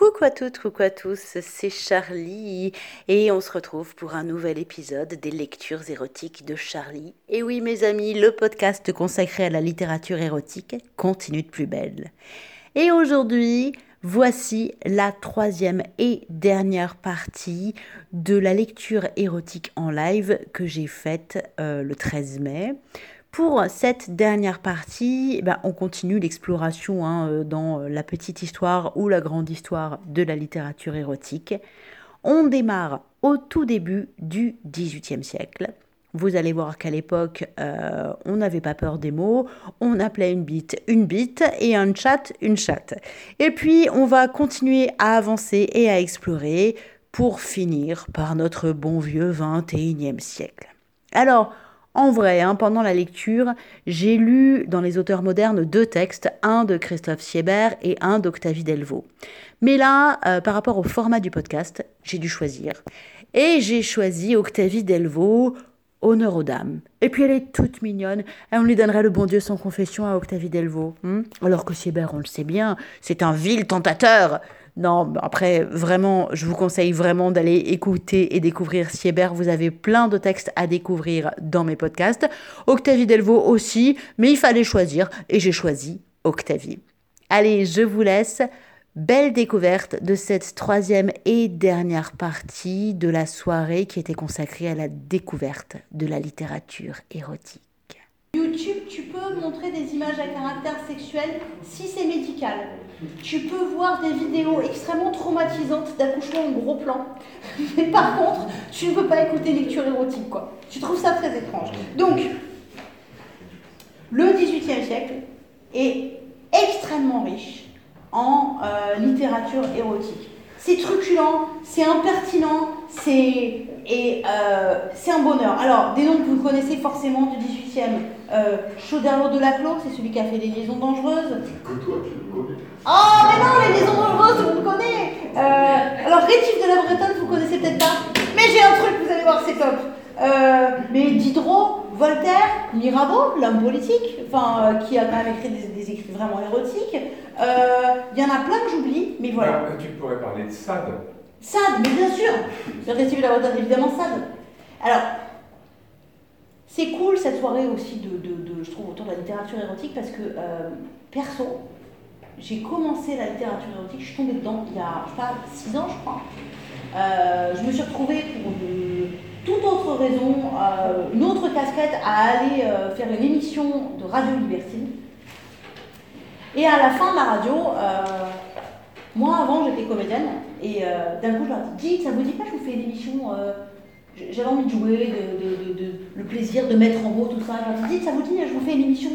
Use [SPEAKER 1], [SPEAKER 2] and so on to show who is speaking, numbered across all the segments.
[SPEAKER 1] Coucou à toutes, coucou à tous, c'est Charlie et on se retrouve pour un nouvel épisode des lectures érotiques de Charlie. Et oui mes amis, le podcast consacré à la littérature érotique continue de plus belle. Et aujourd'hui, voici la troisième et dernière partie de la lecture érotique en live que j'ai faite euh, le 13 mai. Pour cette dernière partie, ben, on continue l'exploration hein, euh, dans la petite histoire ou la grande histoire de la littérature érotique. On démarre au tout début du XVIIIe siècle. Vous allez voir qu'à l'époque, euh, on n'avait pas peur des mots, on appelait une bite une bite et un chat une chatte. Et puis, on va continuer à avancer et à explorer pour finir par notre bon vieux XXIe siècle. Alors, en vrai, hein, pendant la lecture, j'ai lu dans les auteurs modernes deux textes, un de Christophe Siebert et un d'Octavie Delvaux. Mais là, euh, par rapport au format du podcast, j'ai dû choisir. Et j'ai choisi Octavie Delvaux, Honneur aux dames. Et puis elle est toute mignonne. Et on lui donnerait le bon Dieu sans confession à Octavie Delvaux. Hmm Alors que Siebert, on le sait bien, c'est un vil tentateur. Non, après, vraiment, je vous conseille vraiment d'aller écouter et découvrir Siebert. Vous avez plein de textes à découvrir dans mes podcasts. Octavie Delvaux aussi, mais il fallait choisir et j'ai choisi Octavie. Allez, je vous laisse. Belle découverte de cette troisième et dernière partie de la soirée qui était consacrée à la découverte de la littérature érotique.
[SPEAKER 2] YouTube, tu peux montrer des images à caractère sexuel si c'est médical. Tu peux voir des vidéos extrêmement traumatisantes d'accouchement en gros plan. Mais par contre, tu ne peux pas écouter lecture érotique, quoi. Tu trouves ça très étrange. Donc, le XVIIIe siècle est extrêmement riche en euh, littérature érotique. C'est truculent, c'est impertinent, c'est et euh, c'est un bonheur. Alors, des noms que vous connaissez forcément du 18e, euh, Chauderlot de la Clos, c'est celui qui a fait des liaisons dangereuses. Oh, mais non, les liaisons dangereuses, vous le connaissez. Euh, alors, Rétif de la Bretonne, vous connaissez peut-être pas. Mais j'ai un truc, vous allez voir, c'est top. Euh, mais Diderot, Voltaire, Mirabeau, l'homme politique, enfin, euh, qui a quand même écrit des, écrits vraiment érotiques. Il y en a plein que j'oublie, mais voilà.
[SPEAKER 3] tu pourrais parler de Sade.
[SPEAKER 2] Sade, mais bien sûr Le récit de la Bretonne, évidemment Sade. Alors, c'est cool cette soirée aussi, de, je trouve, autour de la littérature érotique, parce que, perso, j'ai commencé la littérature érotique, je suis tombée dedans il y a, pas, 6 ans, je crois. Euh, je me suis retrouvée pour toute autre raison, euh, une autre casquette, à aller euh, faire une émission de Radio Libertine. Et à la fin de la radio, moi avant j'étais comédienne, et d'un coup je leur ai dit, ça vous dit pas je vous fais une émission j'avais envie de jouer, de, de, le plaisir de mettre en mots tout ça. Je leur ai dit, ça vous dit, je vous fais une émission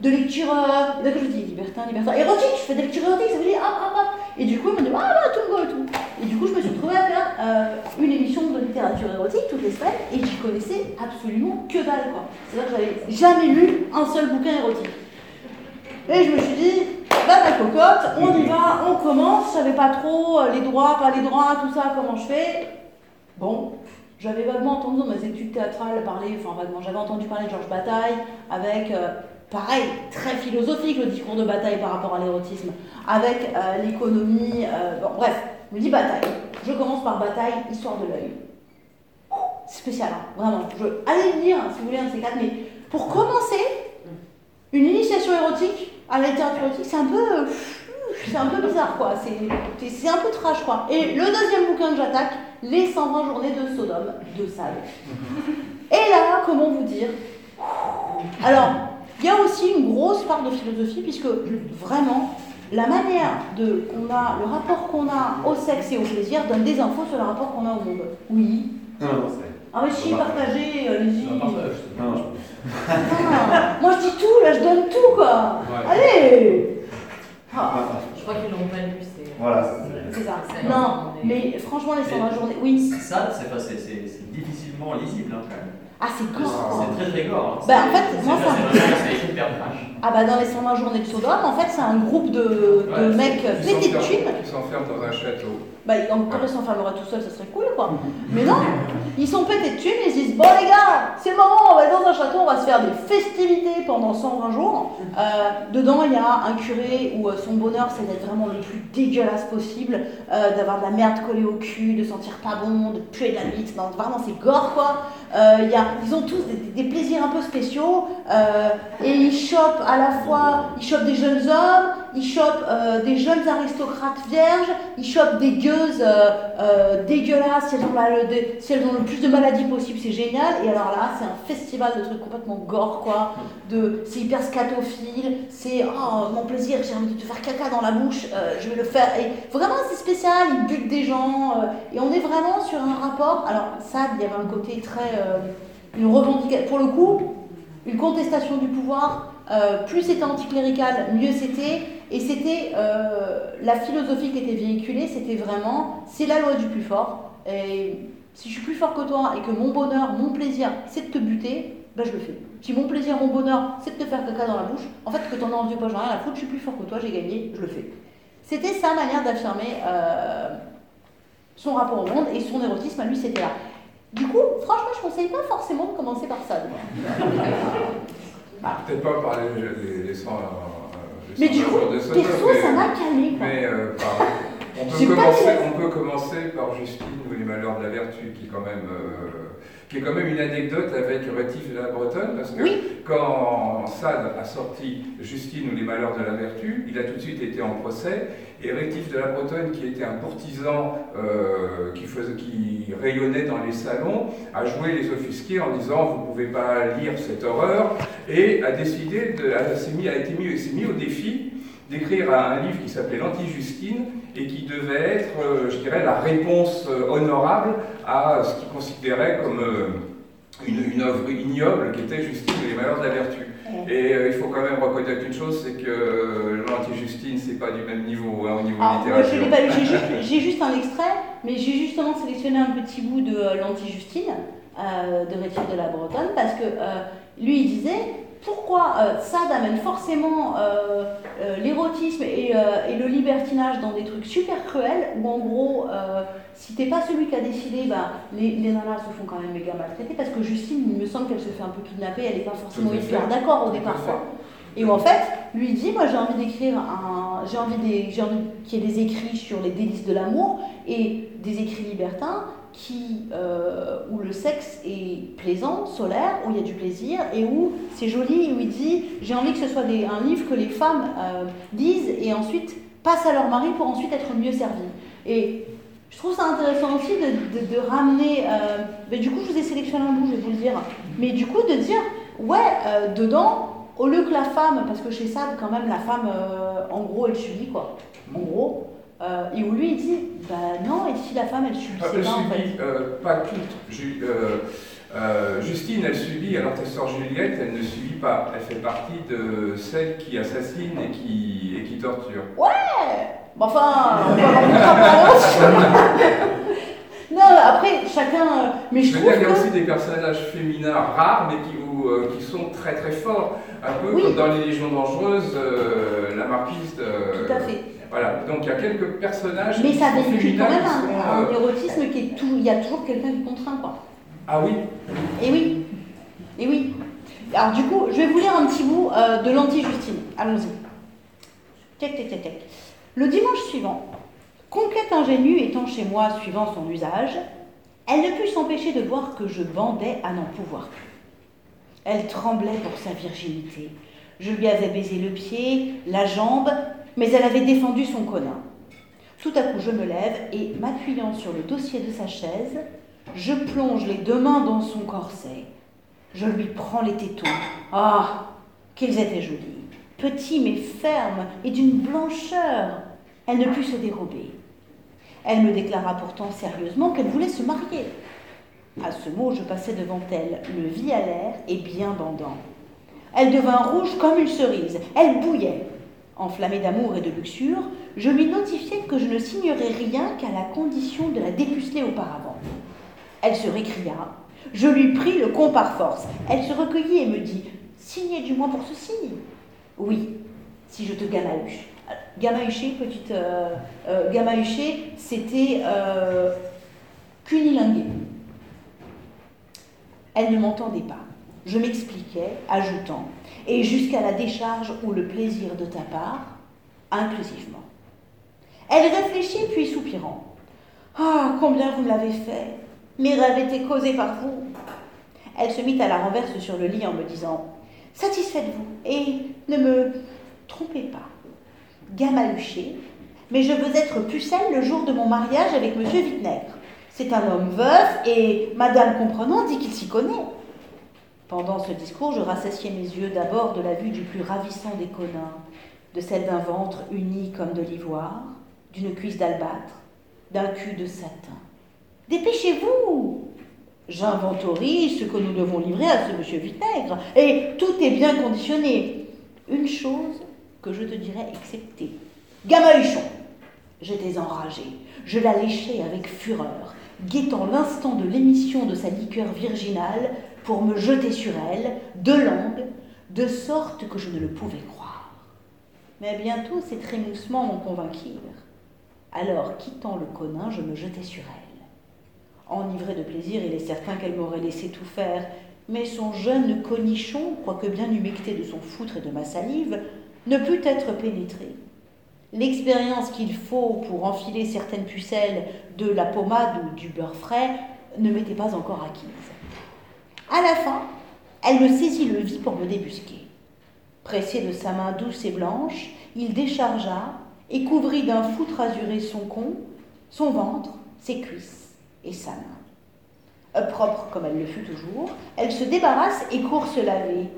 [SPEAKER 2] de lecture, euh, je dis libertin, libertin, érotique, je fais des lectures érotiques, ça vous dit, ah, ah, ah. Et du coup, ils m'ont dit, ah, bah, tout le tout. Et du coup, je me suis retrouvée à faire euh, une émission de littérature érotique toutes les semaines et j'y connaissais absolument que dalle, quoi. C'est-à-dire que j'avais jamais lu un seul bouquin érotique. Et je me suis dit, bah, ma cocotte, on y va, on commence, je savais pas trop euh, les droits, pas les droits, tout ça, comment je fais. Bon, j'avais vaguement entendu dans mes études théâtrales parler, enfin vaguement, j'avais entendu parler de Georges Bataille avec pareil, très philosophique le discours de bataille par rapport à l'érotisme, avec euh, l'économie, euh, bon bref, je me dis bataille. Je commence par bataille, histoire de l'œil. Spécial, hein, vraiment. Je... Allez lire si vous voulez un de ces quatre, mais pour commencer, une initiation érotique à la érotique, c'est un peu. C'est un peu bizarre, quoi. C'est un peu trash, quoi. Et le deuxième bouquin que j'attaque, Les 120 journées de Sodome, de Sade. Et là, comment vous dire? Alors, il y a aussi une grosse part de philosophie, puisque vraiment, la manière de, qu'on a, le rapport qu'on a au sexe et au plaisir donne des infos sur le rapport qu'on a au monde. Oui.
[SPEAKER 3] Non, non,
[SPEAKER 2] ah oui, si, partagez, allez-y. Moi je dis tout, là je donne tout quoi. Allez
[SPEAKER 4] ah. Je crois qu'ils l'ont pas lu, c'est.
[SPEAKER 3] Voilà,
[SPEAKER 2] c'est ça. Non, mais franchement, les 120 journées, oui.
[SPEAKER 5] Ça, c'est difficilement lisible hein, quand même.
[SPEAKER 2] Ah, c'est gore
[SPEAKER 5] C'est très très gore. Hein.
[SPEAKER 2] Bah, en fait, moi, ça.
[SPEAKER 5] C'est hyper trash.
[SPEAKER 2] Ah, bah, dans les 120 journées de Sodome, en fait, c'est un groupe de, de mecs pétés de thunes.
[SPEAKER 3] Ils s'enferment dans un château.
[SPEAKER 2] Bah, quand ils s'enfermeraient tout seuls, ça serait cool, quoi. Mais non, ils sont pétés de thunes ils se disent Bon, les gars, c'est le moment, on va dans un château, on va se faire des festivités pendant 120 jours. Euh, dedans, il y a un curé où euh, son bonheur, c'est d'être vraiment le plus dégueulasse possible, euh, d'avoir de la merde collée au cul, de sentir pas bon, de puer de la bite. Non, vraiment, c'est gore, quoi. Euh, il y a, ils ont tous des, des plaisirs un peu spéciaux. et ils chopent à la fois, ils chopent des jeunes hommes, ils chopent des jeunes aristocrates vierges, ils chopent des gueuses euh, euh, dégueulasses, si elles, ont le, plus de maladies possible, c'est génial. Et alors là, c'est un festival de trucs complètement gore, quoi. De, c'est hyper scatophile, c'est oh, mon plaisir, j'ai envie de te faire caca dans la bouche, euh, je vais le faire. Et vraiment, c'est spécial, ils butent des gens. euh, et on est vraiment sur un rapport. Alors, ça, il y avait un côté très. une revendication. Pour le coup, une contestation du pouvoir. plus c'était anticlérical, mieux c'était. Et c'était euh, la philosophie qui était véhiculée, c'était vraiment c'est la loi du plus fort. Et si je suis plus fort que toi et que mon bonheur, mon plaisir, c'est de te buter, ben je le fais. Si mon plaisir, mon bonheur, c'est de te faire caca dans la bouche, en fait, que t'en as envie ou pas, j'en ai rien à foutre, je suis plus fort que toi, j'ai gagné, je le fais. C'était sa manière d'affirmer euh, son rapport au monde et son érotisme à lui, c'était là. Du coup, franchement, je conseille pas forcément de commencer par ça.
[SPEAKER 3] Peut-être pas par les, les, les 100, euh,
[SPEAKER 2] Mais
[SPEAKER 3] 100
[SPEAKER 2] du coup, perso, ça m'a calmé.
[SPEAKER 3] Mais euh, on, peut commencer,
[SPEAKER 2] dit-
[SPEAKER 3] on peut commencer par Justine ou les malheurs de la vertu, qui quand même, euh, qui est quand même une anecdote avec Rétif de la Bretonne, parce que
[SPEAKER 2] Oui.
[SPEAKER 3] quand Sade a sorti Justine ou les malheurs de la vertu, il a tout de suite été en procès, et Rétif de la Bretonne, qui était un courtisan euh, qui, faisait, qui rayonnait dans les salons, a joué les offusqués en disant vous ne pouvez pas lire cette horreur, et a décidé, de, a, mis, a été mis au défi d'écrire un, un livre qui s'appelait L'Anti-Justine et qui devait être, euh, je dirais, la réponse euh, honorable à ce qu'il considérait comme euh, une, une œuvre ignoble qui était Justine et les malheurs de la vertu. Et euh, il faut quand même reconnaître une chose, c'est que l'Anti-Justine, c'est pas du même niveau hein, au niveau
[SPEAKER 2] je l'ai pas lu, j'ai juste, un extrait, mais j'ai justement sélectionné un petit bout de l'anti-Justine de Rétif de la Bretonne parce que lui il disait pourquoi euh, Sade amène forcément euh, euh, l'érotisme et, euh, et le libertinage dans des trucs super cruels où en gros euh, si t'es pas celui qui a décidé, bah, les, les nanas se font quand même méga maltraiter parce que Justine, il me semble qu'elle se fait un peu kidnapper, elle n'est pas forcément hyper d'accord au départ. Quoi. Et où en fait, lui dit, moi j'ai envie d'écrire un, j'ai envie, des- j'ai envie qu'il y ait des écrits sur les délices de l'amour et des écrits libertins qui, euh, où le sexe est plaisant, solaire, où il y a du plaisir et où c'est joli, où il dit, j'ai envie que ce soit un livre que les femmes euh, lisent et ensuite passent à leur mari pour ensuite être mieux servies. Et je trouve ça intéressant aussi de, de- ramener. euh, ben, du coup, je vous ai sélectionné un bout, je vais vous le dire. Mais du coup, de dire, ouais, dedans, au lieu que la femme, parce que chez Sade, quand même, la femme, en gros, elle subit quoi. En gros. Euh, et où lui, il dit, bah non, et si la femme, elle
[SPEAKER 3] Elle
[SPEAKER 2] pas, en fait.
[SPEAKER 3] subit, euh, pas euh, euh, Justine, elle subit, alors ta sœur Juliette, elle ne subit pas. Elle fait partie de celles qui assassinent et qui, et qui torturent.
[SPEAKER 2] Bon, enfin. Non, après, chacun. euh, Mais je
[SPEAKER 3] Je veux
[SPEAKER 2] trouve
[SPEAKER 3] dire, il y a aussi des personnages féminins rares, mais qui, qui sont très très forts. Un peu
[SPEAKER 2] Oui.
[SPEAKER 3] comme dans Les Légions Dangereuses, la marquise de...
[SPEAKER 2] Tout à fait.
[SPEAKER 3] Voilà, donc il y a quelques personnages
[SPEAKER 2] Mais
[SPEAKER 3] qui
[SPEAKER 2] ça
[SPEAKER 3] féminins
[SPEAKER 2] quand même un, érotisme qui est tout. Il y a toujours quelqu'un qui contraint, quoi.
[SPEAKER 3] Ah oui
[SPEAKER 2] Et oui, et oui. Alors du coup, je vais vous lire un petit bout euh, de l'anti-Justine. Allons-y. Tac, tac, tac, tac. Le dimanche suivant, conquête ingénue étant chez moi suivant son usage, elle ne put s'empêcher de voir que je bandais à n'en pouvoir plus. Elle tremblait pour sa virginité. Je lui avais baisé le pied, la jambe, mais elle avait défendu son conin. Tout à coup, je me lève et, m'appuyant sur le dossier de sa chaise, je plonge les deux mains dans son corset. Je lui prends les tétons. Ah, qu'ils étaient jolis. Petits mais fermes et d'une blancheur. Elle ne put se dérober. Elle me déclara pourtant sérieusement qu'elle voulait se marier. À ce mot, je passai devant elle, le vis à l'air et bien bandant. Elle devint rouge comme une cerise. Elle bouillait. Enflammée d'amour et de luxure, je lui notifiai que je ne signerais rien qu'à la condition de la dépuceler auparavant. Elle se récria. Je lui pris le con par force. Elle se recueillit et me dit Signez du moins pour ceci. Oui, si je te gamahuche. Gamahucher, petite. Euh, euh, gamahucher, c'était euh, cunilinguer. Elle ne m'entendait pas. Je m'expliquais, ajoutant, et jusqu'à la décharge ou le plaisir de ta part, inclusivement. Elle réfléchit, puis soupirant. Ah, combien vous me l'avez fait Mes rêves étaient causés par vous. Elle se mit à la renverse sur le lit en me disant Satisfaites-vous et ne me trompez pas. Gamaluché, mais je veux être pucelle le jour de mon mariage avec monsieur Vitenègre. C'est un homme veuf et madame comprenant dit qu'il s'y connaît. Pendant ce discours, je rassasiais mes yeux d'abord de la vue du plus ravissant des conins, de celle d'un ventre uni comme de l'ivoire, d'une cuisse d'albâtre, d'un cul de satin. Dépêchez-vous J'inventorie ce que nous devons livrer à ce monsieur Vitenègre, et tout est bien conditionné. Une chose que je te dirais excepté. Gamahuchon J'étais enragé. Je la léchais avec fureur, guettant l'instant de l'émission de sa liqueur virginale pour me jeter sur elle, de langue, de sorte que je ne le pouvais croire. Mais bientôt ces trémoussements m'en convainquirent. Alors, quittant le conin, je me jetai sur elle. Enivré de plaisir, il est certain qu'elle m'aurait laissé tout faire, mais son jeune conichon, quoique bien humecté de son foutre et de ma salive, ne put être pénétré. L'expérience qu'il faut pour enfiler certaines pucelles de la pommade ou du beurre frais ne m'était pas encore acquise. À la fin, elle me saisit le vis pour me débusquer. Pressé de sa main douce et blanche, il déchargea et couvrit d'un foutre azuré son con, son ventre, ses cuisses et sa main. Propre comme elle le fut toujours, elle se débarrasse et court se laver.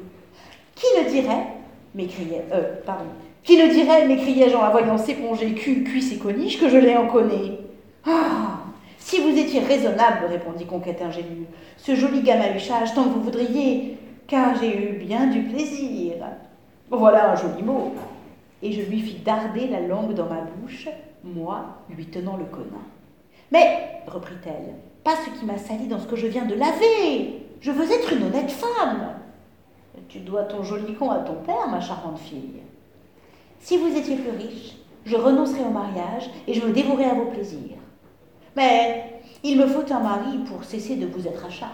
[SPEAKER 2] Qui le dirait m'écriait, euh, pardon, qui le dirait, m'écriai-je en la voyant s'éponger cul, cuisse et coniche, que je l'ai en connais. Ah Si vous étiez raisonnable, répondit Conquête ingénue, ce joli gamaluchage tant que vous voudriez, car j'ai eu bien du plaisir. Voilà un joli mot. Et je lui fis darder la langue dans ma bouche, moi lui tenant le conin. Mais, reprit-elle, pas ce qui m'a sali dans ce que je viens de laver. Je veux être une honnête femme. Tu dois ton joli con à ton père, ma charmante fille. Si vous étiez plus riche, je renoncerais au mariage et je me dévorerais à vos plaisirs. Mais il me faut un mari pour cesser de vous être à charge.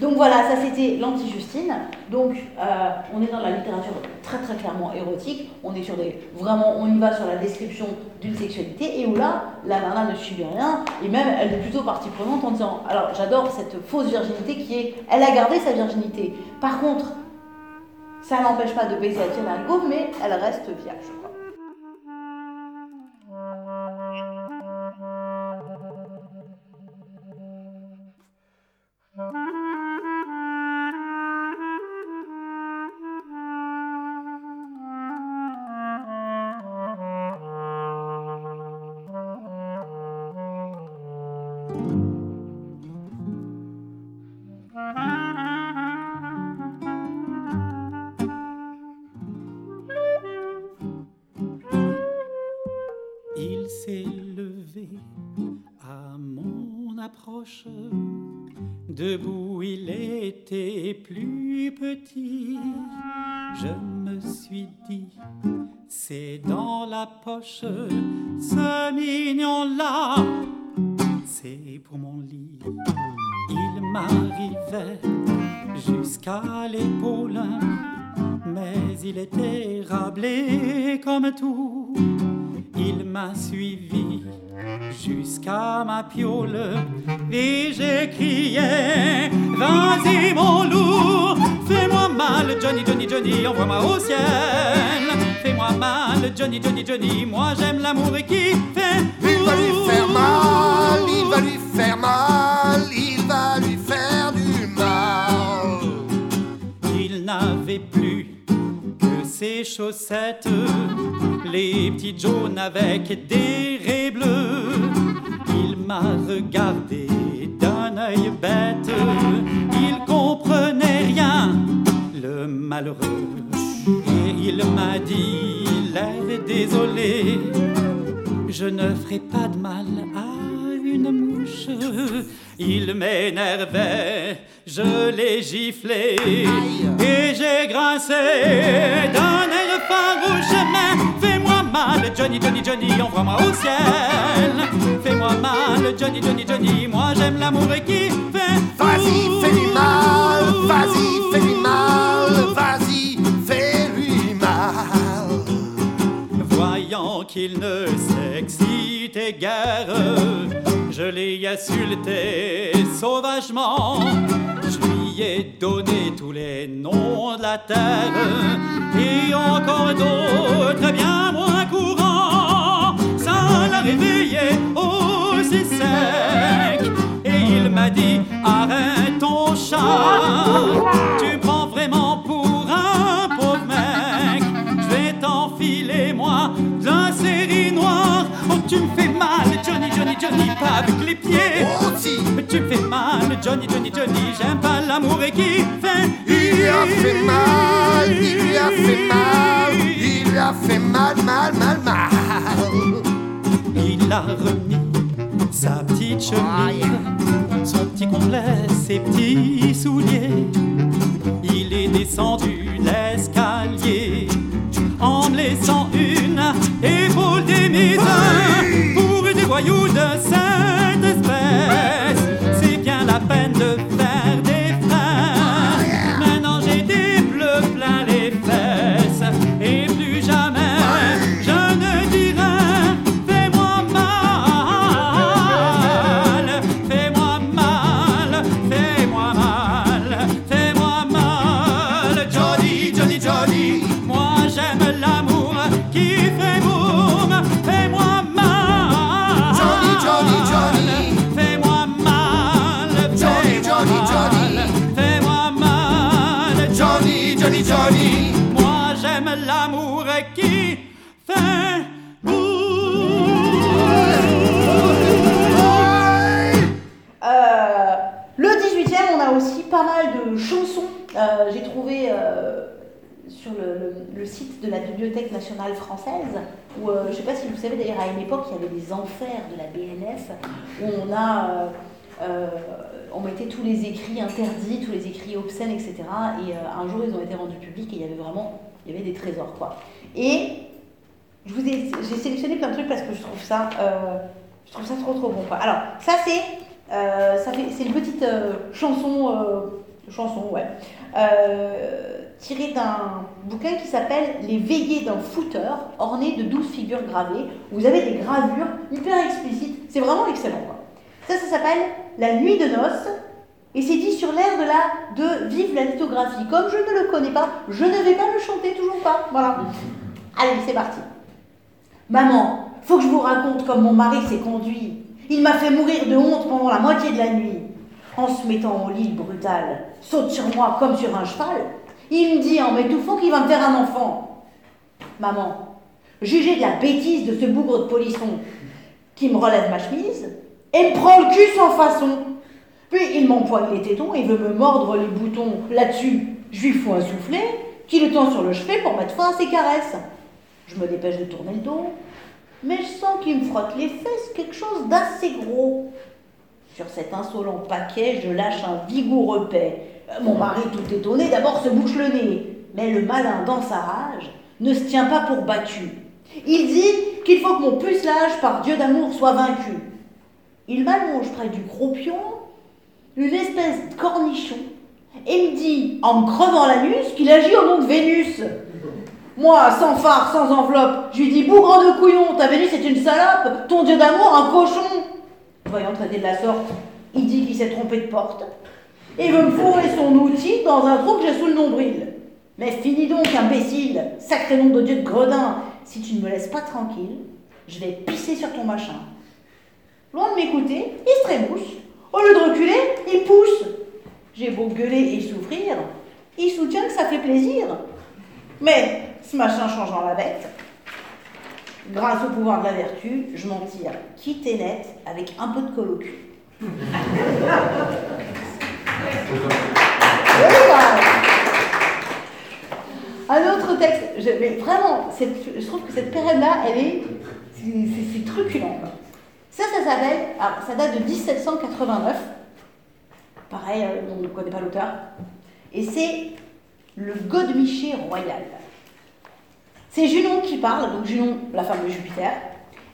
[SPEAKER 2] Donc voilà, ça c'était l'anti-Justine. Donc euh, on est dans la littérature très très clairement érotique. On est sur des vraiment, on y va sur la description d'une sexualité et où là, la nana ne subit rien et même elle est plutôt partie prenante en disant, alors j'adore cette fausse virginité qui est, elle a gardé sa virginité. Par contre, ça n'empêche pas de baiser à Thierry mais elle reste vierge.
[SPEAKER 6] Poche, ce mignon-là, c'est pour mon lit. Il m'arrivait jusqu'à l'épaule, mais il était rablé comme tout. Il m'a suivi jusqu'à ma piole et j'ai crié Vas-y Johnny, Johnny, Johnny, moi j'aime l'amour et qui fait
[SPEAKER 7] Il va lui faire mal, il va lui faire mal, il va lui faire du mal
[SPEAKER 6] Il n'avait plus que ses chaussettes les petites jaunes avec des raies bleues. Il m'a regardé d'un œil bête, il comprenait rien, le malheureux. Il m'a dit, l'air désolé, je ne ferai pas de mal à une mouche. Il m'énervait, je l'ai giflé et j'ai grincé d'un air farouche. Mais fais-moi mal, Johnny, Johnny, Johnny, envoie-moi au ciel. Fais-moi mal, Johnny, Johnny, Johnny, moi j'aime l'amour et qui fait.
[SPEAKER 7] Vas-y, fais du mal,
[SPEAKER 6] il ne s'excitait guère. Je l'ai insulté sauvagement. Je lui ai donné tous les noms de la terre et encore d'autres bien moins courants. Ça l'a réveillé aussi sec et il m'a dit arrête ton chat. Tu prends vraiment pour tu me fais mal Johnny Johnny Johnny pas avec les pieds. Mais tu me fais mal, Johnny, Johnny, Johnny, j'aime pas l'amour et qui fait.
[SPEAKER 7] il a fait mal, il a fait mal, il a fait mal, mal, mal, mal.
[SPEAKER 6] Il a remis sa petite chemise, son petit complet, ses petits souliers. Il est descendu l'escalier en me laissant une épaule démise pour des voyous de cette espèce. C'est bien la peine
[SPEAKER 2] chansons. Euh, J'ai trouvé euh, sur le, site de la Bibliothèque nationale française, où euh, je ne sais pas si vous savez d'ailleurs, à une époque, il y avait des enfers de la BNF, où on a. on mettait tous les écrits interdits, tous les écrits obscènes, etc. Et un jour, ils ont été rendus publics et il y avait vraiment il y avait des trésors. Quoi. Et j'ai sélectionné plein de trucs parce que je trouve ça, je trouve ça trop trop bon. Quoi. Alors, ça c'est, euh, une petite chanson, chanson, ouais, euh, tirée d'un bouquin qui s'appelle Les veillées d'un footeur, orné de 12 figures gravées. Vous avez des gravures hyper explicites, c'est vraiment excellent. Ça, ça s'appelle La nuit de noces. Et c'est dit sur l'air de la de Vive la lithographie. Comme je ne le connais pas, je ne vais pas le chanter, toujours pas. Voilà. Allez, c'est parti. Maman, faut que je vous raconte comme mon mari s'est conduit. Il m'a fait mourir de honte pendant la moitié de la nuit. En se mettant au lit brutal, saute sur moi comme sur un cheval. Il me dit en m'étouffant qu'il va me faire un enfant. Maman, jugez de la bêtise de ce bougre de polisson qui me relève ma chemise et me prend le cul sans façon. Puis il m'empoigne les tétons et veut me mordre les boutons. Là-dessus, je lui fous un soufflet qui le tend sur le chevet pour mettre fin à ses caresses. Je me dépêche de tourner le dos, mais je sens qu'il me frotte les fesses quelque chose d'assez gros. Sur cet insolent paquet, je lâche un vigoureux paix. Euh, Mon mari, tout étonné, d'abord se bouche le nez, mais le malin, dans sa rage, ne se tient pas pour battu. Il dit qu'il faut que mon pucelage par Dieu d'amour soit vaincu. Il m'allonge près du croupion, une espèce de cornichon, et me dit, en me crevant l'anus, qu'il agit au nom de Vénus. Moi, sans phare, sans enveloppe, je lui dis Bougre de couillon, ta Vénus est une salope, ton dieu d'amour un cochon. Voyant traiter de la sorte, il dit qu'il s'est trompé de porte et veut me fourrer son outil dans un trou que j'ai sous le nombril. Mais finis donc, imbécile, sacré nom de Dieu de gredin, si tu ne me laisses pas tranquille, je vais pisser sur ton machin. Loin de m'écouter, il se trémousse. Au lieu de reculer, il pousse. J'ai beau gueuler et souffrir, il soutient que ça fait plaisir. Mais ce machin changeant la bête, grâce au pouvoir de la vertu, je m'en tire quitte et net avec un peu de colocu. Un autre texte, mais vraiment, je trouve que cette période-là, elle est, c'est- truculent. Ça, ça s'appelle, alors ça date de 1789. Pareil, euh, on ne connaît pas l'auteur. Et c'est le Godemiché royal. C'est Junon qui parle, donc Junon, la femme de Jupiter.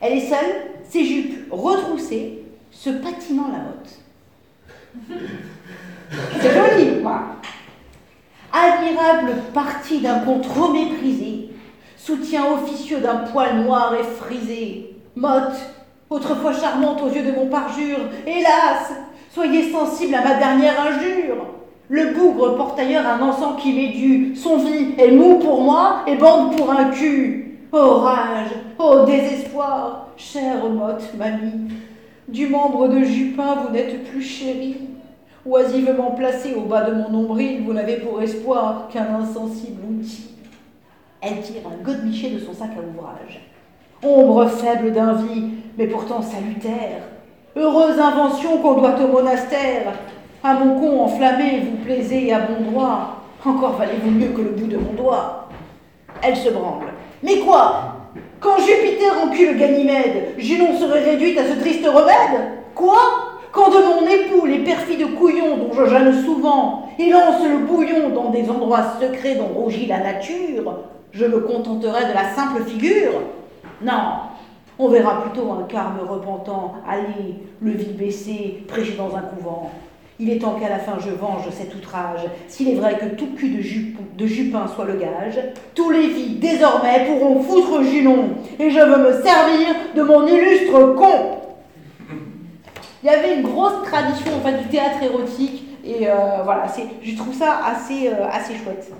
[SPEAKER 2] Elle est seule, ses jupes retroussées, se patinant la motte. C'est joli, quoi. Admirable partie d'un con trop méprisé, soutien officieux d'un poil noir et frisé. Motte, autrefois charmante aux yeux de mon parjure, hélas, soyez sensible à ma dernière injure. Le bougre porte ailleurs un encens qui m'est dû. Son vie est mou pour moi et bande pour un cul. Oh rage, oh désespoir, chère motte, mamie. Du membre de Jupin, vous n'êtes plus chérie. Oisivement placé au bas de mon nombril, vous n'avez pour espoir qu'un insensible outil. Elle tire un godemiché de son sac à ouvrage. Ombre faible d'un vie, mais pourtant salutaire. Heureuse invention qu'on doit au monastère. À mon con enflammé, vous plaisez à bon droit. Encore valez-vous mieux que le bout de mon doigt. Elle se branle. Mais quoi? Quand Jupiter encule Ganymède, Junon serait réduite à ce triste remède? Quoi? Quand de mon époux, les perfides couillons dont je gêne souvent, il lance le bouillon dans des endroits secrets dont rougit la nature, je me contenterai de la simple figure? Non, on verra plutôt un carme repentant aller, le vide baissé, prêcher dans un couvent. Il est temps qu'à la fin je venge cet outrage. S'il est vrai que tout cul de, Jupin soit le gage, tous les vies désormais pourront foutre Junon, et je veux me servir de mon illustre con. Il y avait une grosse tradition du théâtre érotique, et euh, voilà, je trouve ça assez, euh, assez chouette.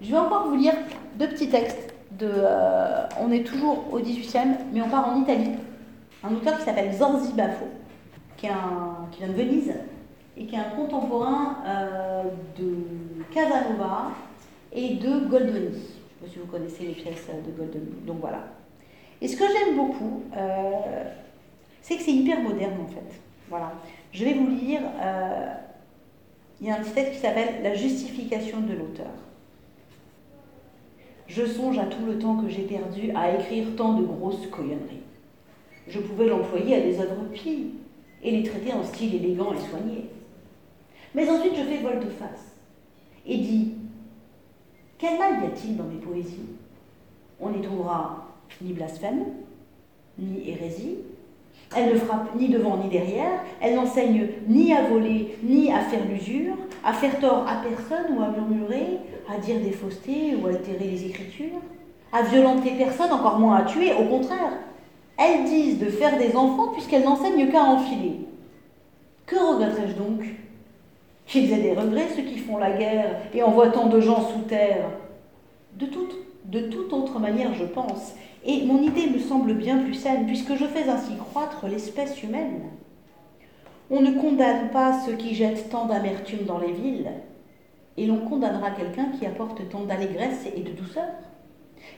[SPEAKER 2] Je vais encore vous lire deux petits textes. De, euh, on est toujours au 18e, mais on part en Italie. Un auteur qui s'appelle Zanzi Bafo, qui, vient de Venise, et qui est un contemporain euh, de Casanova et de Goldoni. Je ne sais pas si vous connaissez les pièces de Goldoni. Donc voilà. Et ce que j'aime beaucoup, euh, c'est que c'est hyper moderne en fait. Voilà. Je vais vous lire. il y a un petit texte qui s'appelle La justification de l'auteur. Je songe à tout le temps que j'ai perdu à écrire tant de grosses coyonneries. Je pouvais l'employer à des œuvres pies et les traiter en style élégant et soigné. Mais ensuite, je fais volte-face et dis Quel mal y a-t-il dans mes poésies? On n'y trouvera ni blasphème, ni hérésie. Elle ne frappe ni devant ni derrière. Elle n'enseigne ni à voler, ni à faire l'usure, à faire tort à personne ou à murmurer, à dire des faussetés ou à altérer les écritures, à violenter personne, encore moins à tuer, au contraire. Elles disent de faire des enfants puisqu'elles n'enseignent qu'à enfiler. Que regretterais-je donc? Qu'ils aient des regrets, ceux qui font la guerre et envoient tant de gens sous terre. De toute, de toute autre manière, je pense, et mon idée me semble bien plus saine, puisque je fais ainsi croître l'espèce humaine. On ne condamne pas ceux qui jettent tant d'amertume dans les villes, et l'on condamnera quelqu'un qui apporte tant d'allégresse et de douceur,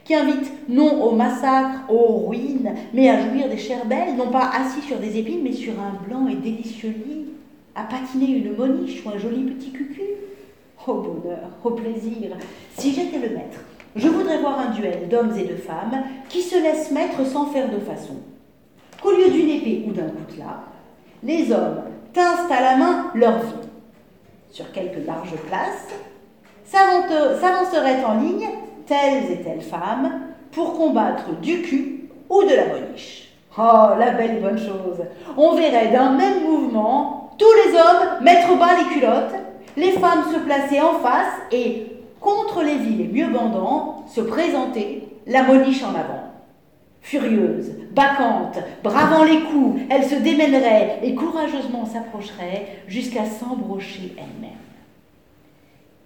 [SPEAKER 2] qui invite non au massacre, aux ruines, mais à jouir des chairs belles, non pas assis sur des épines, mais sur un blanc et délicieux lit, à patiner une moniche ou un joli petit cucu. Au bonheur, au plaisir, si j'étais le maître, je voudrais voir un duel d'hommes et de femmes qui se laissent mettre sans faire de façon. Qu'au lieu d'une épée ou d'un coutelas, les hommes tinssent à la main leur vie. Sur quelques larges places, s'avanceraient en ligne telles et telles femmes pour combattre du cul ou de la boniche. Oh, la belle bonne chose On verrait d'un même mouvement tous les hommes mettre bas les culottes, les femmes se placer en face et, contre les villes les mieux bandants, se présenter, la boniche en avant. Furieuse, bacante, bravant les coups, elle se démènerait et courageusement s'approcherait jusqu'à s'embrocher elle-même.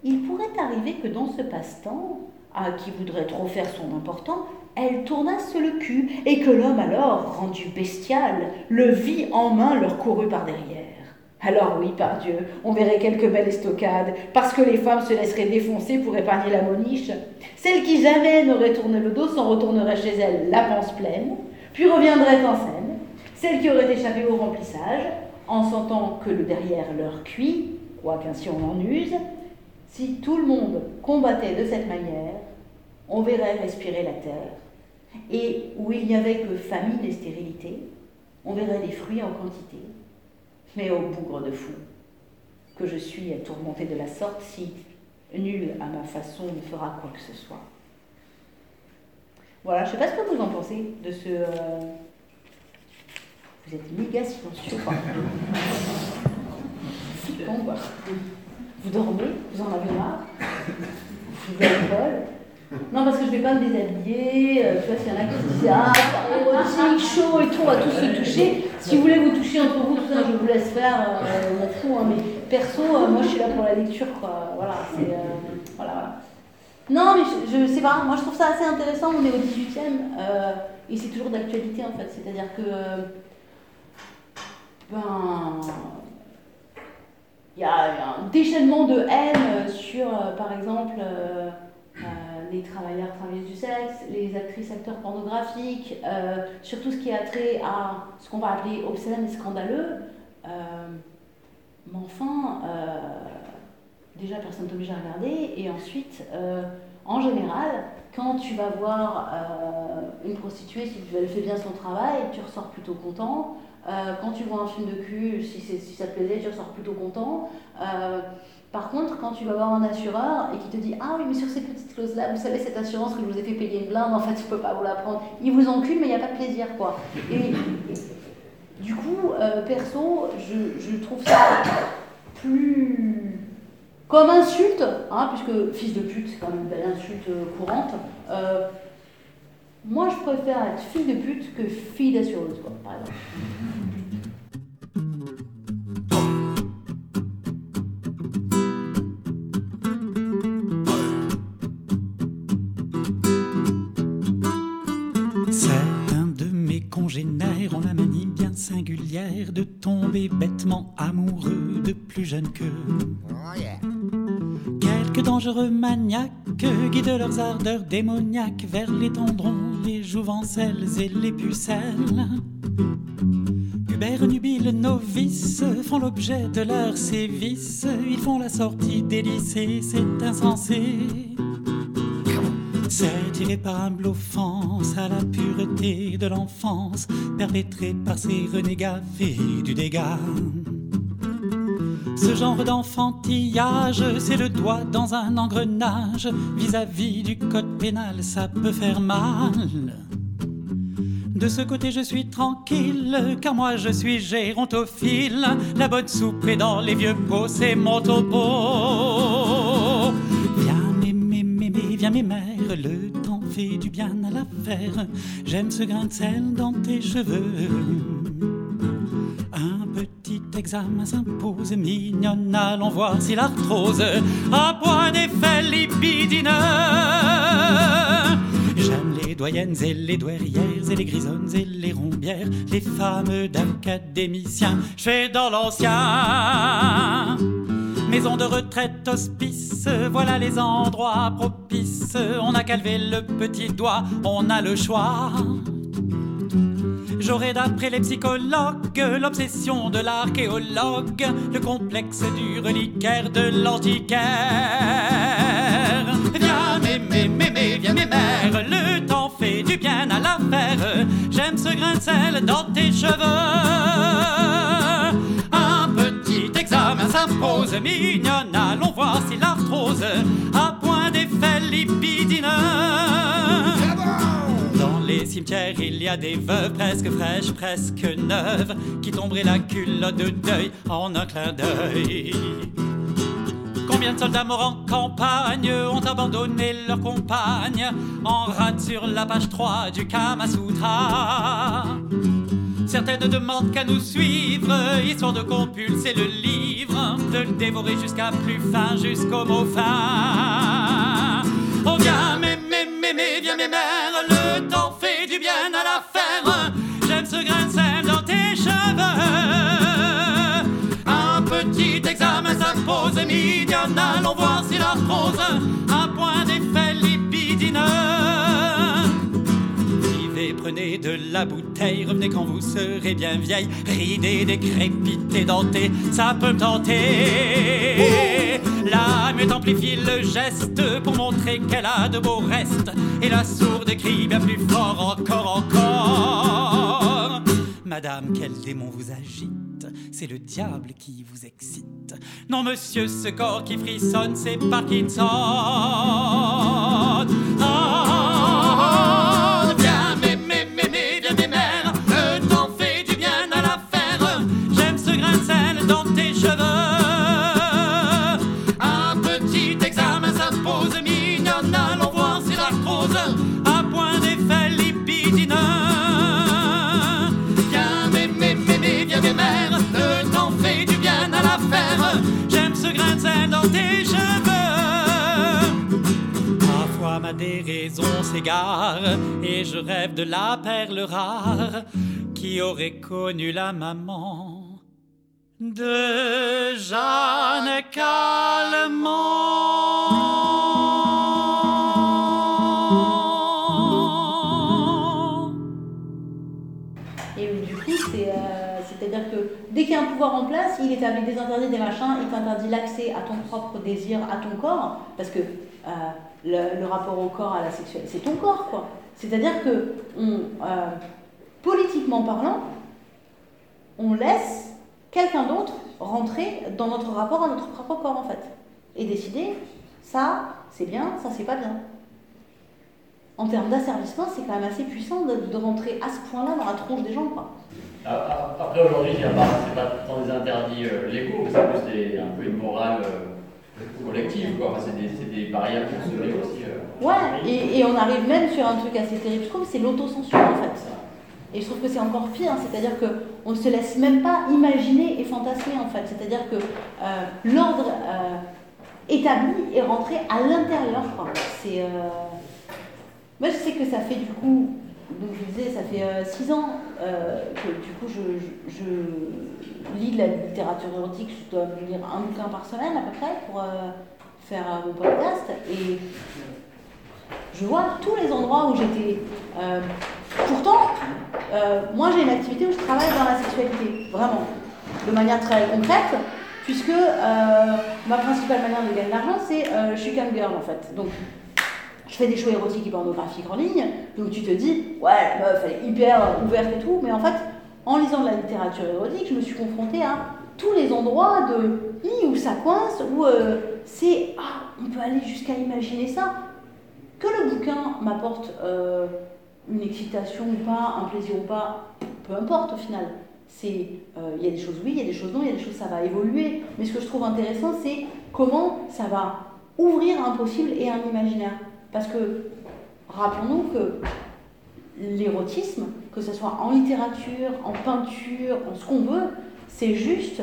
[SPEAKER 2] Il pourrait arriver que dans ce passe-temps, à qui voudrait trop faire son important, elle tournasse le cul et que l'homme alors, rendu bestial, le vit en main leur courut par derrière. Alors oui, par Dieu, on verrait quelques belles estocades, parce que les femmes se laisseraient défoncer pour épargner la moniche. Celle qui jamais n'aurait tourné le dos s'en retournerait chez elle la panse pleine, puis reviendrait en scène. Celle qui aurait échappé au remplissage, en sentant que le derrière leur cuit, quoiqu'ainsi on en use, si tout le monde combattait de cette manière, on verrait respirer la terre. Et où il n'y avait que famine et stérilité, on verrait des fruits en quantité mais au bougre de fou, que je suis à tourmenter de la sorte si nul à ma façon ne fera quoi que ce soit. Voilà, je ne sais pas ce que vous en pensez de ce. Euh, vous êtes méga silencieux. Bon, bah. Vous dormez, vous en avez marre, vous à l'école, Non, parce que je vais pas me déshabiller. euh, tu vois, s'il y en a qui se disent Ah, érotique, chaud et tout, on va tous se toucher. Si vous voulez vous toucher entre vous, tout ça, je vous laisse faire, euh, on hein, mais perso, euh, moi je suis là pour la lecture, quoi. Voilà, c'est. euh, voilà, voilà. Non, mais je, je sais pas, moi je trouve ça assez intéressant. On est au 18 e et c'est toujours d'actualité en fait. C'est-à-dire que. ben. Il y a un déchaînement de haine sur, par exemple, les travailleurs, travailleuses du sexe, les actrices, acteurs pornographiques, euh, sur tout ce qui a trait à ce qu'on va appeler obscène et scandaleux. Euh, mais enfin, euh, déjà, personne t'oblige à regarder. Et ensuite, euh, en général, quand tu vas voir euh, une prostituée, si elle fait bien son travail, tu ressors plutôt content. Euh, quand tu vois un film de cul, si, si ça te plaisait, tu ressors plutôt content. Par contre, quand tu vas voir un assureur et qui te dit Ah oui, mais sur ces petites clauses-là, vous savez, cette assurance que je vous ai fait payer une blinde, en fait, je peux pas vous la prendre. Il vous encule, mais il n'y a pas de plaisir, quoi. Et, du coup, euh, perso, je, je trouve ça plus comme insulte, hein, puisque fils de pute, c'est quand même une belle insulte euh, courante. Euh, moi, je préfère être fille de pute que fille d'assureuse, quoi, par exemple.
[SPEAKER 6] De tomber bêtement amoureux de plus jeunes qu'eux.
[SPEAKER 7] Oh yeah.
[SPEAKER 6] Quelques dangereux maniaques guident leurs ardeurs démoniaques vers les tendrons, les jouvencelles et les pucelles. Hubert nubile novices font l'objet de leurs sévices. Ils font la sortie des lycées, c'est insensé. C'est irréparable offense à la pureté de l'enfance, perpétrée par ces renégats faits du dégât. Ce genre d'enfantillage, c'est le doigt dans un engrenage. Vis-à-vis du code pénal, ça peut faire mal. De ce côté, je suis tranquille, car moi je suis gérontophile. La bonne soupe est dans les vieux pots, c'est mon topo. Viens, mes mères, le temps fait du bien à l'affaire. J'aime ce grain de sel dans tes cheveux. Un petit examen s'impose, mignonne, allons voir si l'arthrose a point d'effet libidineux. J'aime les doyennes et les douairières et les grisonnes et les rombières, les femmes d'académiciens, fais dans l'ancien. Maison de retraite, hospice, voilà les endroits propices. On n'a qu'à lever le petit doigt, on a le choix. J'aurais d'après les psychologues l'obsession de l'archéologue, le complexe du reliquaire de l'antiquaire. Viens mémé, mémé, viens mes mères, le temps fait du bien à l'affaire. J'aime ce grain de sel dans tes cheveux. Un petit examen s'impose, mignonne, allons voir si l'arthrose a point d'effet libidineux. Dans les cimetières, il y a des veuves presque fraîches, presque neuves, qui tomberaient la culotte de deuil en un clin d'œil. Combien de soldats morts en campagne ont abandonné leurs compagnes en rate sur la page 3 du Kama Sutra Certaines ne demandent qu'à nous suivre, histoire de compulser le livre, de le dévorer jusqu'à plus fin, jusqu'au mot fin. Oh viens, mémé, mémé, viens mes mères, le temps fait du bien à l'affaire. J'aime ce grain de sel dans tes cheveux. Un petit examen s'impose, mignonne, allons voir si l'arthrose a prenez de la bouteille, revenez quand vous serez bien vieille, ridée, décrépitée, dentée, ça peut me tenter. La mute amplifie le geste pour montrer qu'elle a de beaux restes, et la sourde crie bien plus fort encore, encore. Madame, quel démon vous agite C'est le diable qui vous excite. Non, monsieur, ce corps qui frissonne, c'est Parkinson. S'égare et je rêve de la perle rare qui aurait connu la maman de Jeanne Calment.
[SPEAKER 2] Et du coup, euh, c'est-à-dire que dès qu'il y a un pouvoir en place, il établit des interdits, des machins, il t'interdit l'accès à ton propre désir, à ton corps, parce que euh, le, rapport au corps, à la sexualité, c'est ton corps, quoi. C'est-à-dire que, euh, politiquement parlant, on laisse quelqu'un d'autre rentrer dans notre rapport à notre propre corps, en fait, et décider, ça, c'est bien, ça, c'est pas bien. En termes d'asservissement, c'est quand même assez puissant de, rentrer à ce point-là dans la tronche des gens, quoi.
[SPEAKER 5] Ah, ah, Après, aujourd'hui, a pas- c'est pas tant des interdits euh, légaux, mais c'est plus un peu une morale collective, quoi. C'est des, c'est des barrières qu'on se met aussi. euh.
[SPEAKER 2] Ouais, et, et on arrive même sur un truc assez terrible, je trouve, c'est l'autocensure en fait. Et je trouve que c'est encore pire, hein, c'est-à-dire qu'on ne se laisse même pas imaginer et fantasmer en fait. C'est-à-dire que euh, l'ordre euh, établi est rentré à l'intérieur. C'est, Moi je sais que ça fait du coup, donc je disais, ça fait 6 ans euh, que du coup je, lis de la littérature érotique, je dois lire un bouquin par semaine à peu près pour euh, faire euh, mon podcast. Et je vois tous les endroits où j'étais. euh, pourtant, euh, moi j'ai une activité où je travaille dans la sexualité, vraiment, de manière très concrète, puisque euh, ma principale manière de gagner de l'argent, c'est euh, je suis cam girl en fait. Donc, je fais des shows érotiques et pornographiques en ligne, donc tu te dis, ouais, la meuf, elle est hyper euh, ouverte et tout, mais en fait, en lisant de la littérature érotique, je me suis confrontée à tous les endroits de où ça coince, où euh, c'est, ah, on peut aller jusqu'à imaginer ça. Que le bouquin m'apporte euh, une excitation ou pas, un plaisir ou pas, peu importe au final. C'est, il y a des choses oui, il y a des choses non, il y a des choses ça va évoluer. Mais ce que je trouve intéressant, c'est comment ça va ouvrir un possible et un imaginaire. Parce que rappelons-nous que l'érotisme, que ce soit en littérature, en peinture, en ce qu'on veut, c'est juste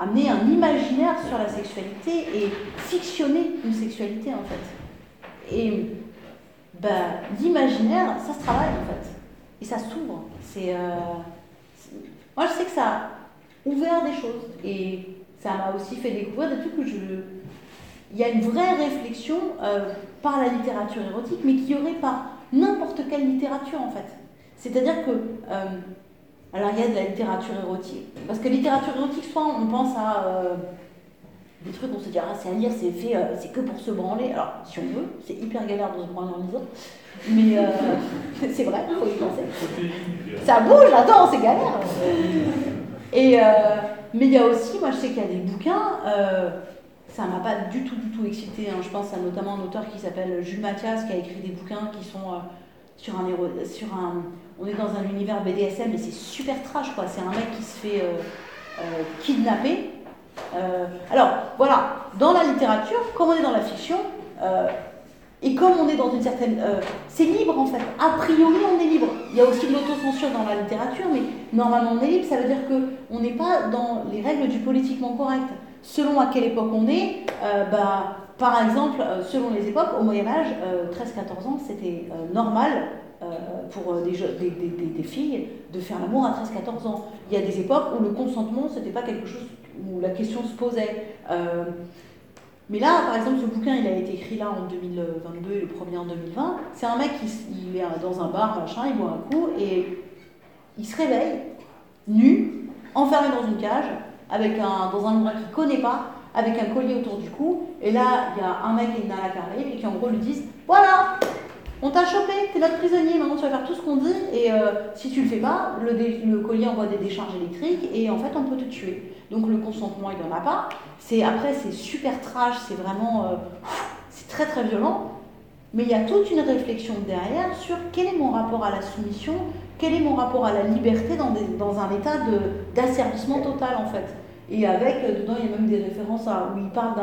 [SPEAKER 2] amener un imaginaire sur la sexualité et fictionner une sexualité en fait. Et ben, l'imaginaire, ça se travaille en fait. Et ça s'ouvre. C'est, euh, Moi je sais que ça a ouvert des choses et ça m'a aussi fait découvrir des trucs que je. Il y a une vraie réflexion euh, par la littérature érotique, mais qui aurait par n'importe quelle littérature en fait. C'est-à-dire que. euh, alors il y a de la littérature érotique. Parce que littérature érotique, soit on pense à euh, des trucs, on se dit, ah c'est à lire, c'est fait, c'est que pour se branler. Alors si on veut, c'est hyper galère de se branler en lisant. Mais c'est vrai, il faut y penser. Ça bouge, attends, c'est galère. Et, mais il y a aussi, moi je sais qu'il y a des bouquins, ça m'a pas du tout, du tout excité. hein. Je pense à notamment un auteur qui s'appelle Jules Mathias qui a écrit des bouquins qui sont euh, sur un, sur. On est dans un univers BDSM et c'est super trash quoi. C'est un mec qui se fait euh, euh, kidnapper. Alors voilà, dans la littérature, comme on est dans la fiction, et comme on est dans une certaine... c'est libre en fait. A priori, on est libre. Il y a aussi de l'autocensure dans la littérature, mais normalement on est libre, ça veut dire qu'on n'est pas dans les règles du politiquement correct. Selon à quelle époque on est, euh, bah, par exemple, euh, selon les époques, au Moyen-Âge, 13-14 ans, c'était euh, normal euh, pour euh, des, filles de faire l'amour à 13-14 ans. Il y a des époques où le consentement, c'était pas quelque chose où la question se posait. Euh, mais là, par exemple, ce bouquin, il a été écrit là en 2022 et le premier en 2020. C'est un mec qui il est dans un bar, machin, il boit un coup et il se réveille, nu, enfermé dans une cage, avec un, dans un endroit qu'il ne connaît pas, avec un collier autour du cou. Et là, il y a un mec et une nana qui arrivent et qui en gros lui disent Voilà, on t'a chopé, t'es notre prisonnier, maintenant tu vas faire tout ce qu'on dit, et euh, si tu le fais pas, le, collier envoie des décharges électriques, et en fait on peut te tuer. Donc le consentement, il n'en a pas. C'est Après, c'est super trash, c'est vraiment... euh, c'est très très violent, mais il y a toute une réflexion derrière sur quel est mon rapport à la soumission, quel est mon rapport à la liberté dans, un état d'asservissement total en fait? Et avec, euh, dedans, il y a même des références à, où il parle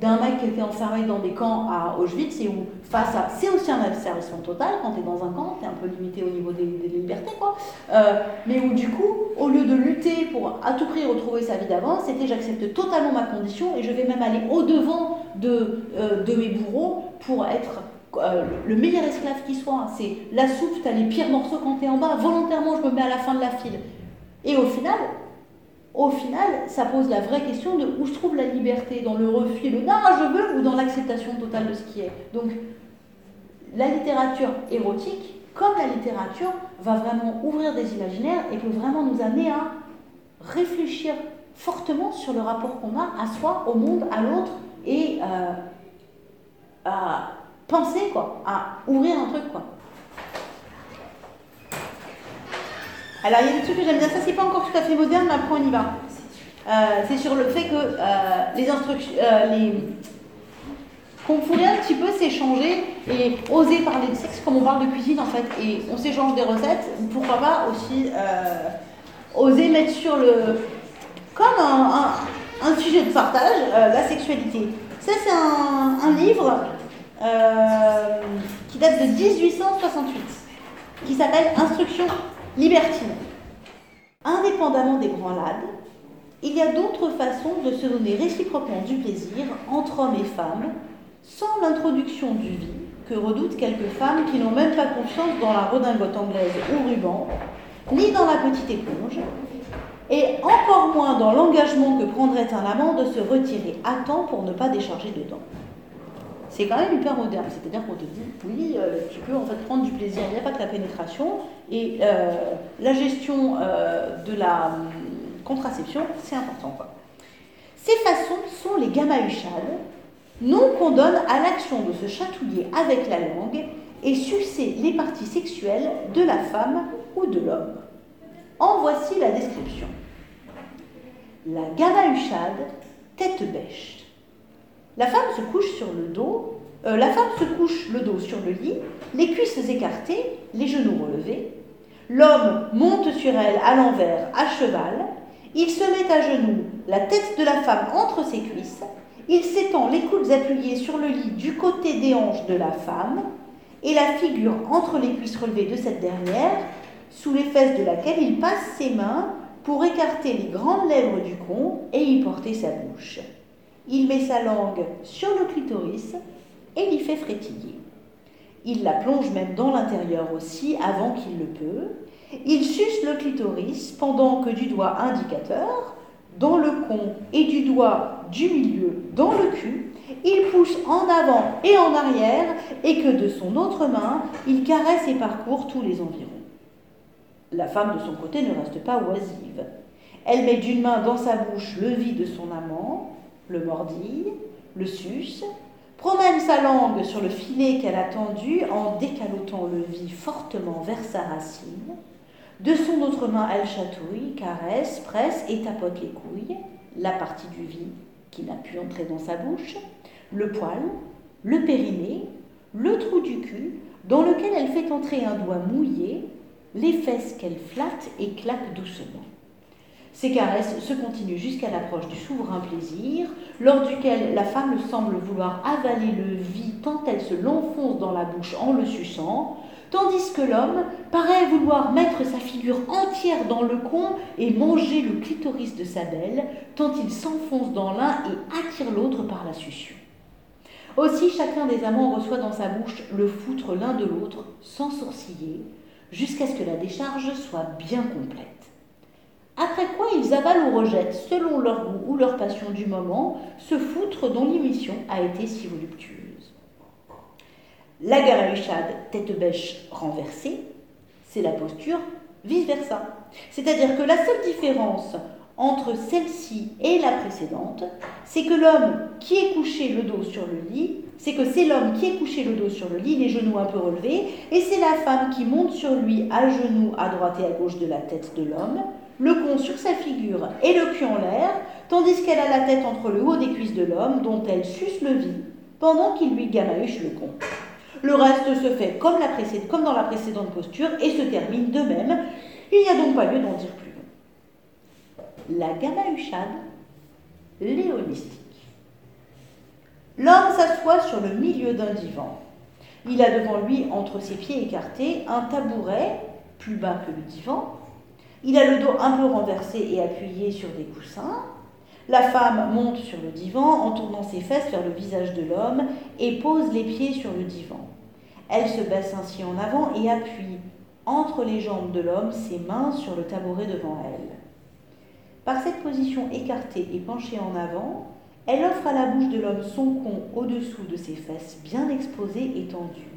[SPEAKER 2] d'un mec qui était enfermé dans des camps à Auschwitz et où, face à. C'est aussi un asservissement total quand tu es dans un camp, tu es un peu limité au niveau des, libertés, quoi. Euh, mais où, du coup, au lieu de lutter pour à tout prix retrouver sa vie d'avant, c'était j'accepte totalement ma condition et je vais même aller au-devant de, euh, de mes bourreaux pour être euh, le meilleur esclave qui soit. C'est la soupe, tu as les pires morceaux quand tu es en bas, volontairement je me mets à la fin de la file. Et au final, au final, ça pose la vraie question de où je trouve la liberté, dans le refus, le non, je veux, ou dans l'acceptation totale de ce qui est. Donc, la littérature érotique, comme la littérature, va vraiment ouvrir des imaginaires et peut vraiment nous amener à réfléchir fortement sur le rapport qu'on a à soi, au monde, à l'autre, et euh, à penser, quoi, à ouvrir un truc, quoi. Alors, il y a des trucs que j'aime bien. Ça, c'est pas encore tout à fait moderne, mais après, on y va. Euh, c'est sur le fait que euh, les instructions. Euh, les... Qu'on pourrait un petit peu s'échanger et oser parler de sexe comme on parle de cuisine en fait. Et on s'échange des recettes. Pourquoi pas aussi oser mettre sur le. comme un, un, sujet de partage, la sexualité. Ça, c'est un livre qui date de 1868 qui s'appelle Instruction libertine. Indépendamment des branlades, il y a d'autres façons de se donner réciproquement du plaisir entre hommes et femmes, sans l'introduction du vie que redoutent quelques femmes qui n'ont même pas confiance dans la redingote anglaise au ruban, ni dans la petite éponge, et encore moins dans l'engagement que prendrait un amant de se retirer à temps pour ne pas décharger dedans c'est quand même hyper moderne. C'est-à-dire qu'on te dit, oui, euh, tu peux en fait prendre du plaisir, il n'y a pas que la pénétration, et euh, la gestion euh, de la hum, contraception, c'est important. Quoi. Ces façons sont les gamahuchades, nom qu'on donne à l'action de se chatouiller avec la langue et sucer les parties sexuelles de la femme ou de l'homme. En voici la description. La gamahuchade, tête bêche. La femme se couche le dos, euh, le dos sur le lit, les cuisses écartées, les genoux relevés. L'homme monte sur elle à l'envers, à cheval. Il se met à genoux, la tête de la femme entre ses cuisses. Il s'étend les coudes appuyés sur le lit du côté des hanches de la femme et la figure entre les cuisses relevées de cette dernière, sous les fesses de laquelle il passe ses mains pour écarter les grandes lèvres du con et y porter sa bouche. Il met sa langue sur le clitoris et l'y fait frétiller. Il la plonge même dans l'intérieur aussi avant qu'il le peut. Il suce le clitoris pendant que du doigt indicateur, dans le con et du doigt du milieu dans le cul, il pousse en avant et en arrière et que de son autre main, il caresse et parcourt tous les environs. La femme de son côté ne reste pas oisive. Elle met d'une main dans sa bouche le vide de son amant, le mordille, le suce, promène sa langue sur le filet qu'elle a tendu en décalotant le vie fortement vers sa racine. De son autre main, elle chatouille, caresse, presse et tapote les couilles, la partie du vie qui n'a pu entrer dans sa bouche, le poil, le périnée, le trou du cul, dans lequel elle fait entrer un doigt mouillé, les fesses qu'elle flatte et claque doucement. Ces caresses se continuent jusqu'à l'approche du souverain plaisir, lors duquel la femme semble vouloir avaler le vie tant elle se l'enfonce dans la bouche en le suçant, tandis que l'homme paraît vouloir mettre sa figure entière dans le con et manger le clitoris de sa belle, tant il s'enfonce dans l'un et attire l'autre par la succion. Aussi chacun des amants reçoit dans sa bouche le foutre l'un de l'autre sans sourciller, jusqu'à ce que la décharge soit bien complète. Après quoi, ils avalent ou rejettent, selon leur goût ou leur passion du moment, ce foutre dont l'émission a été si voluptueuse. La garahuchade tête bêche renversée, c'est la posture vice-versa. C'est-à-dire que la seule différence entre celle-ci et la précédente, c'est que l'homme qui est couché le dos sur le lit, c'est que c'est l'homme qui est couché le dos sur le lit, les genoux un peu relevés, et c'est la femme qui monte sur lui à genoux à droite et à gauche de la tête de l'homme, le con sur sa figure et le cul en l'air, tandis qu'elle a la tête entre le haut des cuisses de l'homme, dont elle suce le vide, pendant qu'il lui gamahuche le con. Le reste se fait comme, la comme dans la précédente posture et se termine de même. Il n'y a donc pas lieu d'en dire plus. La gamahuchade léonistique. L'homme s'assoit sur le milieu d'un divan. Il a devant lui, entre ses pieds écartés, un tabouret, plus bas que le divan. Il a le dos un peu renversé et appuyé sur des coussins. La femme monte sur le divan en tournant ses fesses vers le visage de l'homme et pose les pieds sur le divan. Elle se baisse ainsi en avant et appuie entre les jambes de l'homme ses mains sur le tabouret devant elle. Par cette position écartée et penchée en avant, elle offre à la bouche de l'homme son con au-dessous de ses fesses bien exposées et tendues.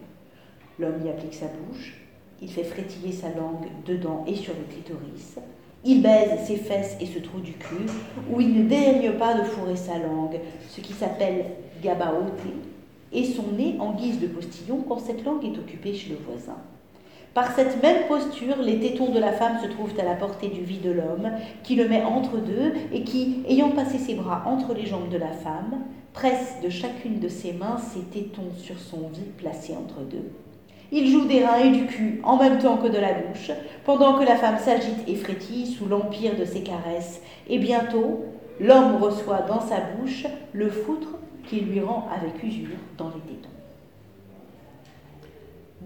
[SPEAKER 2] L'homme y applique sa bouche, il fait frétiller sa langue dedans et sur le clitoris. Il baise ses fesses et ce trou du cul, où il ne daigne pas de fourrer sa langue, ce qui s'appelle gabaoté, et son nez en guise de postillon quand cette langue est occupée chez le voisin. Par cette même posture, les tétons de la femme se trouvent à la portée du vide de l'homme, qui le met entre deux et qui, ayant passé ses bras entre les jambes de la femme, presse de chacune de ses mains ses tétons sur son vide placé entre deux. Il joue des reins et du cul en même temps que de la bouche, pendant que la femme s'agite et frétille sous l'empire de ses caresses, et bientôt, l'homme reçoit dans sa bouche le foutre qu'il lui rend avec usure dans les tétons.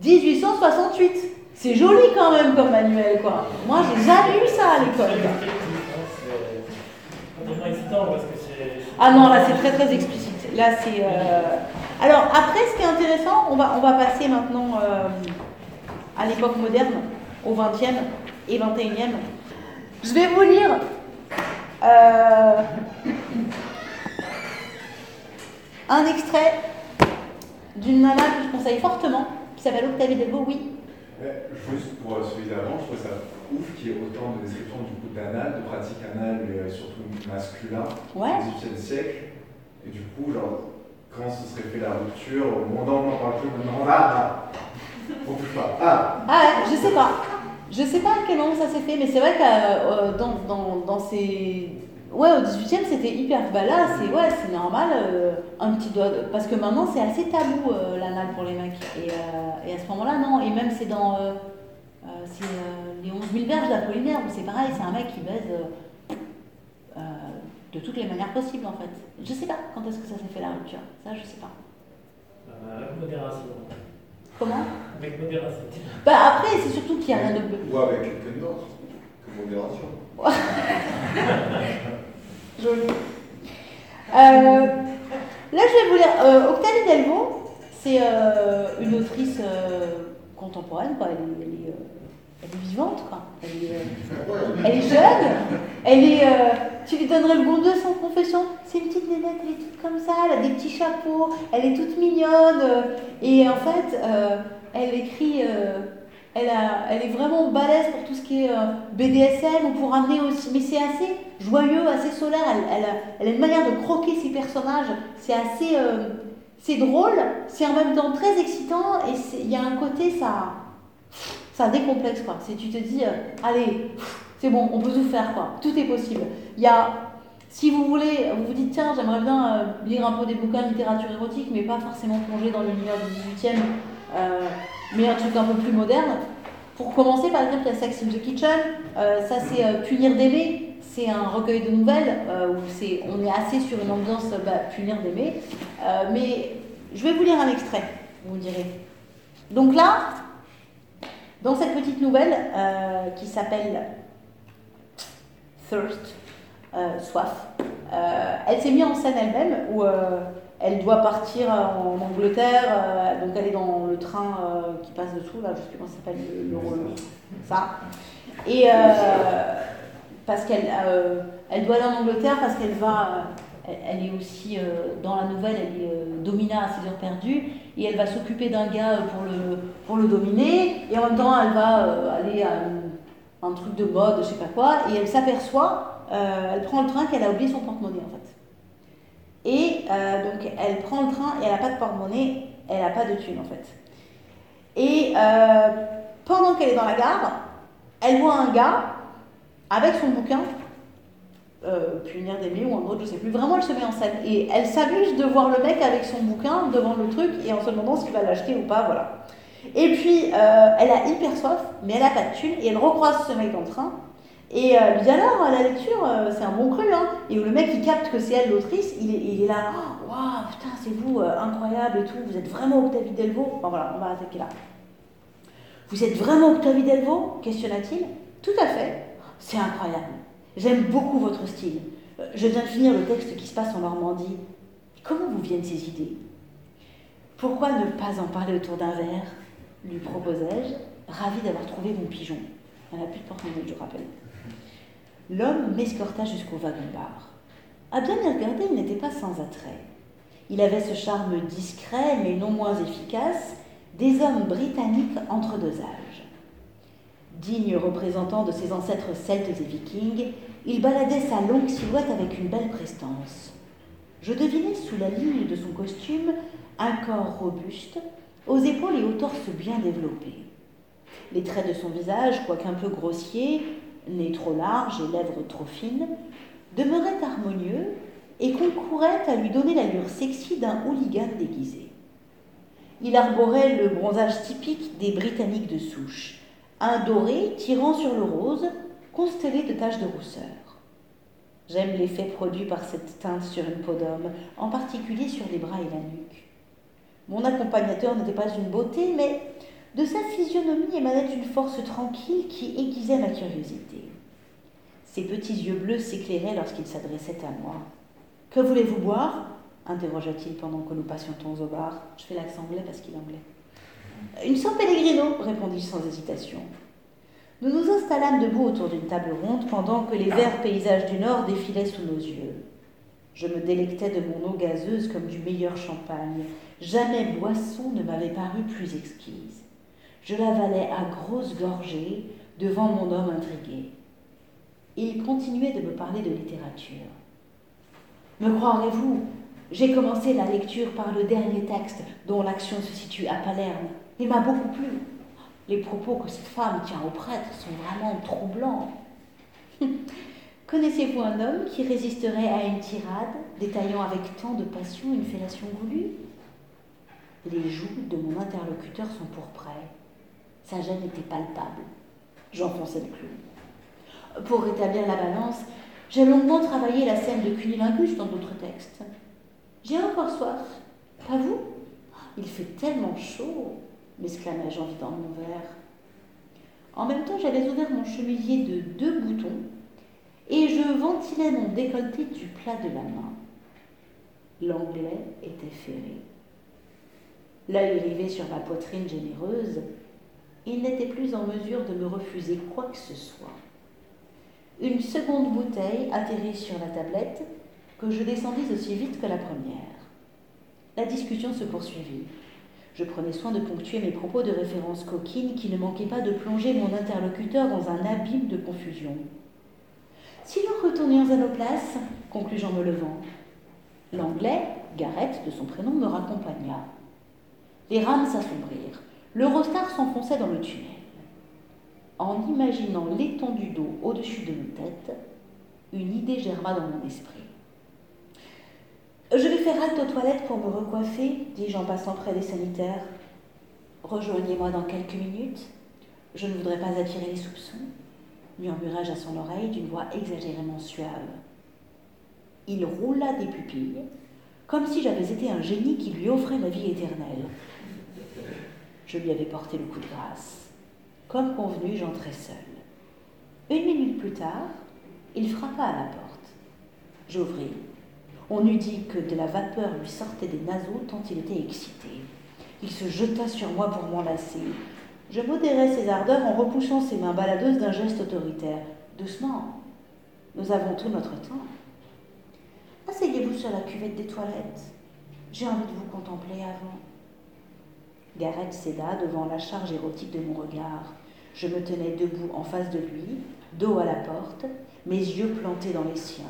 [SPEAKER 2] 1868 C'est joli quand même comme manuel, quoi. Moi, j'ai jamais eu ça à l'école. Ah non, là, c'est très très explicite. Là, c'est... Euh, alors, après, ce qui est intéressant, on va, on va passer maintenant euh, à l'époque moderne, au 20e et 21e. Je vais vous lire euh, un extrait d'une nana que je conseille fortement, qui s'appelle Octavie Delvaux, oui.
[SPEAKER 8] juste pour celui d'avant, je trouve ça ouf qu'il y ait autant de descriptions du coup d'anal, de pratiques anal, mais surtout masculin,
[SPEAKER 2] ouais.
[SPEAKER 8] au XVIIIe siècle. Et du coup, genre, quand ce serait fait la rupture, au monde on n'en parle plus maintenant, ah, on pas. Ah,
[SPEAKER 2] ah je sais pas. Je sais pas à quel moment ça s'est fait, mais c'est vrai que euh, dans, dans, dans, ces. Ouais, au 18 e c'était hyper. Bah là, c'est ouais, c'est normal, euh, un petit doigt. Parce que maintenant, c'est assez tabou euh, l'anal pour les mecs. Et, et, à ce moment-là, non. Et même, c'est dans. les 11 000 verges d'Apollinaire, où c'est pareil, c'est un mec qui baise de toutes les manières possibles en fait. Je sais pas quand est-ce que ça s'est fait la rupture, ça je sais pas.
[SPEAKER 9] Euh, avec modération.
[SPEAKER 2] Comment?
[SPEAKER 9] Avec modération.
[SPEAKER 2] Bah après c'est surtout qu'il y a rien de...
[SPEAKER 8] Ou avec quelqu'un d'autre que modération.
[SPEAKER 2] Joli. Euh, là je vais vous lire euh, Octavie Delvaux, c'est euh, une autrice contemporaine, quoi. Elle, elle est elle est vivante, quoi. Elle est, euh, jeune. Elle est. Euh, tu lui donnerais le bon d'eux sans confession. C'est une petite nénette, elle est toute comme ça, elle a des petits chapeaux, elle est toute mignonne. Euh, et en fait, elle écrit. elle, a, elle est vraiment balèze pour tout ce qui est BDSM ou pour amener aussi. Mais c'est assez joyeux, assez solaire. Elle, elle, elle, a une manière de croquer ses personnages. C'est assez. c'est drôle, c'est en même temps très excitant et il y a un côté, ça ça décomplexe quoi. Si tu te dis, euh, allez, c'est bon, on peut tout faire quoi. Tout est possible. Il y a, si vous voulez, vous vous dites, tiens, j'aimerais bien euh, lire un peu des bouquins de littérature érotique, mais pas forcément plonger dans l'univers du 18e, euh, mais un truc un peu plus moderne. Pour commencer, par exemple, il y a Sex in the Kitchen. ça, c'est Punir d'aimer. C'est un recueil de nouvelles où c'est, on est assez sur une ambiance bah, Punir d'aimer. mais je vais vous lire un extrait, vous me direz. Donc là, dans cette petite nouvelle euh, qui s'appelle Thirst, euh, soif, euh, elle s'est mise en scène elle-même où elle doit partir en Angleterre, donc elle est dans le train qui passe dessous, là, je ne sais plus comment ça s'appelle, le, le, ça. Et parce qu'elle elle doit aller en Angleterre parce qu'elle va elle est aussi, euh, dans la nouvelle, elle est euh, domina à ses heures perdues, et elle va s'occuper d'un gars euh, pour le, pour le dominer, et en même temps, elle va aller à un, truc de mode, je sais pas quoi, et elle s'aperçoit, elle prend le train qu'elle a oublié son porte-monnaie en fait. Et donc, elle prend le train et elle n'a pas de porte-monnaie, elle n'a pas de thune en fait. Et pendant qu'elle est dans la gare, elle voit un gars avec son bouquin euh, punir d'aimer ou un autre, je sais plus. Vraiment, elle se met en scène. Et elle s'amuse de voir le mec avec son bouquin devant le truc et en se demandant s'il va l'acheter ou pas, voilà. Et puis, euh, elle a hyper soif, mais elle a pas de thune et elle recroise ce mec en train. Et euh, lui dit alors, la lecture, c'est un bon cru, hein. Et où le mec, il capte que c'est elle l'autrice, il est, là, Waouh, putain, c'est vous, euh, incroyable et tout, vous êtes vraiment Octavie Delvaux? Bon voilà, on va attaquer là. Vous êtes vraiment Octavie Delvaux? Questionna-t-il. Tout à fait. C'est incroyable. J'aime beaucoup votre style. Euh, Je viens de finir le texte qui se passe en Normandie. Comment vous viennent ces idées? Pourquoi ne pas en parler autour d'un verre? lui proposai-je, ravi d'avoir trouvé mon pigeon. Elle n'a plus de porte-monnaie, je rappelle. L'homme m'escorta jusqu'au wagon-bar. À bien y regarder, il n'était pas sans attrait. Il avait ce charme discret, mais non moins efficace, des hommes britanniques entre deux âges. Digne représentant de ses ancêtres celtes et vikings, il baladait sa longue silhouette avec une belle prestance. Je devinais sous la ligne de son costume un corps robuste, aux épaules et au torse bien développés. Les traits de son visage, quoique un peu grossiers, nez trop large et lèvres trop fines, demeuraient harmonieux et concouraient à lui donner l'allure sexy d'un hooligan déguisé. Il arborait le bronzage typique des Britanniques de souche, un doré tirant sur le rose, constellé de taches de rousseur. J'aime l'effet produit par cette teinte sur une peau d'homme, en particulier sur les bras et la nuque. Mon accompagnateur n'était pas une beauté, mais de sa physionomie émanait une force tranquille qui aiguisait ma curiosité. Ses petits yeux bleus s'éclairaient lorsqu'il s'adressait à moi. Que voulez-vous boire? interrogea-t-il pendant que nous patientons au bar. Je fais l'accent anglais parce qu'il est anglais. Une San Pellegrino, répondis-je sans hésitation. Nous nous installâmes debout autour d'une table ronde pendant que les verts paysages du Nord défilaient sous nos yeux. Je me délectais de mon eau gazeuse comme du meilleur champagne. Jamais boisson ne m'avait paru plus exquise. Je l'avalais à grosses gorgées devant mon homme intrigué. Il continuait de me parler de littérature. Me croirez-vous, j'ai commencé la lecture par le dernier texte dont l'action se situe à Palerme. Il m'a beaucoup plu. Les propos que cette femme tient au prêtre sont vraiment troublants. Connaissez-vous un homme qui résisterait à une tirade, détaillant avec tant de passion une fellation voulue? Les joues de mon interlocuteur sont pourprées. Sa gêne était palpable. J'enfonçais le clou. Pour rétablir la balance, j'ai longuement travaillé la scène de cunilingus dans d'autres textes. J'ai encore soif. Pas vous? Il fait tellement chaud, m'exclamai-je en vidant mon verre. En même temps, j'avais ouvert mon chemisier de deux boutons et je ventilais mon décolleté du plat de la main. L'anglais était ferré. L'œil rivé sur ma poitrine généreuse, il n'était plus en mesure de me refuser quoi que ce soit. Une seconde bouteille atterrit sur la tablette que je descendis aussi vite que la première. La discussion se poursuivit. Je prenais soin de ponctuer mes propos de référence coquine qui ne manquaient pas de plonger mon interlocuteur dans un abîme de confusion. Si nous retournions à nos places, conclus-je en me levant. L'anglais, Garrett de son prénom, me raccompagna. Les rames s'assombrirent. L'Eurostar s'enfonçait dans le tunnel. En imaginant l'étendue d'eau au-dessus de nos têtes, une idée germa dans mon esprit. Je vais faire halte aux toilettes pour me recoiffer, dis-je en passant près des sanitaires. Rejoignez-moi dans quelques minutes. Je ne voudrais pas attirer les soupçons, murmurai-je à son oreille d'une voix exagérément suave. Il roula des pupilles, comme si j'avais été un génie qui lui offrait la vie éternelle. Je lui avais porté le coup de grâce. Comme convenu, j'entrai seule. Une minute plus tard, il frappa à la porte. J'ouvris. On eût dit que de la vapeur lui sortait des naseaux tant il était excité. Il se jeta sur moi pour m'enlacer. Je modérais ses ardeurs en repoussant ses mains baladeuses d'un geste autoritaire. Doucement, nous avons tout notre temps. Asseyez-vous sur la cuvette des toilettes. J'ai envie de vous contempler avant. Gareth céda devant la charge érotique de mon regard. Je me tenais debout en face de lui, dos à la porte, mes yeux plantés dans les siens.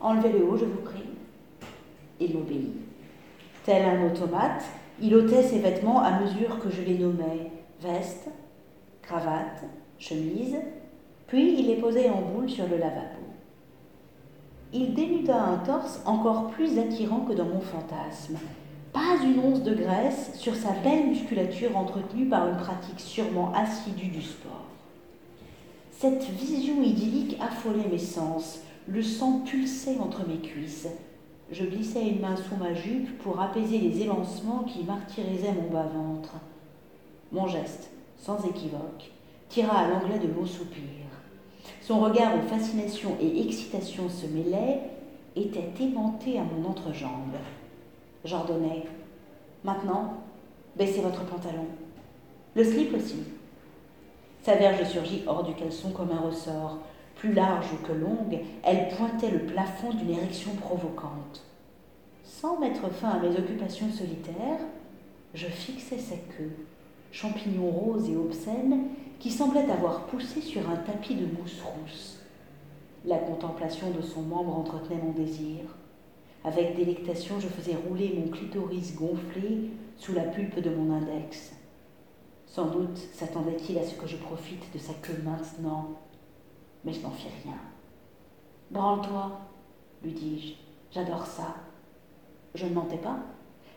[SPEAKER 2] Enlevez le haut, je vous prie. Il m'obéit. Tel un automate, il ôtait ses vêtements à mesure que je les nommais veste, cravate, chemise, puis il les posait en boule sur le lavabo. Il dénuda un torse encore plus attirant que dans mon fantasme. Pas une once de graisse sur sa belle musculature entretenue par une pratique sûrement assidue du sport. Cette vision idyllique affolait mes sens, le sang pulsait entre mes cuisses. Je glissai une main sous ma jupe pour apaiser les élancements qui martyrisaient mon bas-ventre. Mon geste, sans équivoque, tira à l'anglais de longs soupirs. Son regard où fascination et excitation se mêlaient était aimanté à mon entrejambe. J'ordonnai Maintenant, baissez votre pantalon. Le slip aussi. Sa verge surgit hors du caleçon comme un ressort. Plus large que longue, elle pointait le plafond d'une érection provocante. Sans mettre fin à mes occupations solitaires, je fixais sa queue, champignon rose et obscène, qui semblait avoir poussé sur un tapis de mousse rousse. La contemplation de son membre entretenait mon désir. Avec délectation, je faisais rouler mon clitoris gonflé sous la pulpe de mon index. Sans doute s'attendait-il à ce que je profite de sa queue maintenant, mais je n'en fis rien. Branle-toi, lui dis-je, j'adore ça. Je ne mentais pas.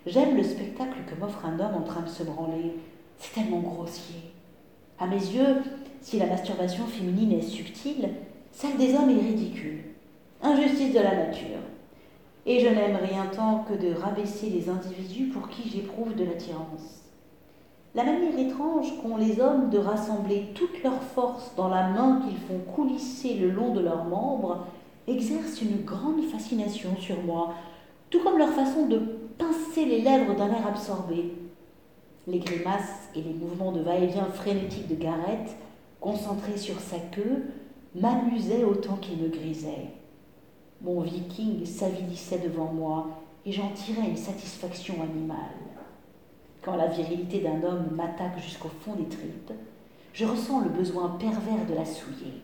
[SPEAKER 2] J'aime le spectacle que m'offre un homme en train de se branler. C'est tellement grossier. À mes yeux, si la masturbation féminine est subtile, celle des hommes est ridicule. Injustice de la nature. Et je n'aime rien tant que de rabaisser les individus pour qui j'éprouve de l'attirance. La manière étrange qu'ont les hommes de rassembler toute leur force dans la main qu'ils font coulisser le long de leurs membres exerce une grande fascination sur moi, tout comme leur façon de pincer les lèvres d'un air absorbé. Les grimaces et les mouvements de va-et-vient frénétiques de Gareth, concentrés sur sa queue, m'amusaient autant qu'ils me grisaient. Mon viking s'avilissait devant moi et j'en tirais une satisfaction animale. Quand la virilité d'un homme m'attaque jusqu'au fond des tripes, je ressens le besoin pervers de la souiller.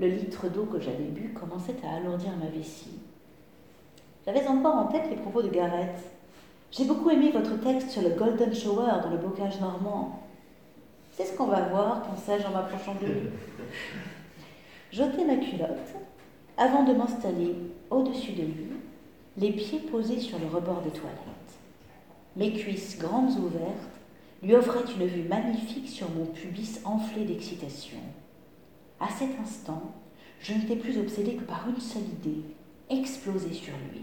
[SPEAKER 2] Le litre d'eau que j'avais bu commençait à alourdir ma vessie. J'avais encore en tête les propos de Gareth. J'ai beaucoup aimé votre texte sur le Golden Shower dans le bocage normand. C'est ce qu'on va voir, pensais-je en m'approchant de lui. J'ôtai ma culotte avant de m'installer au-dessus de lui, les pieds posés sur le rebord des toilettes. Mes cuisses grandes ouvertes lui offraient une vue magnifique sur mon pubis enflé d'excitation. À cet instant, je n'étais plus obsédée que par une seule idée, exploser sur lui,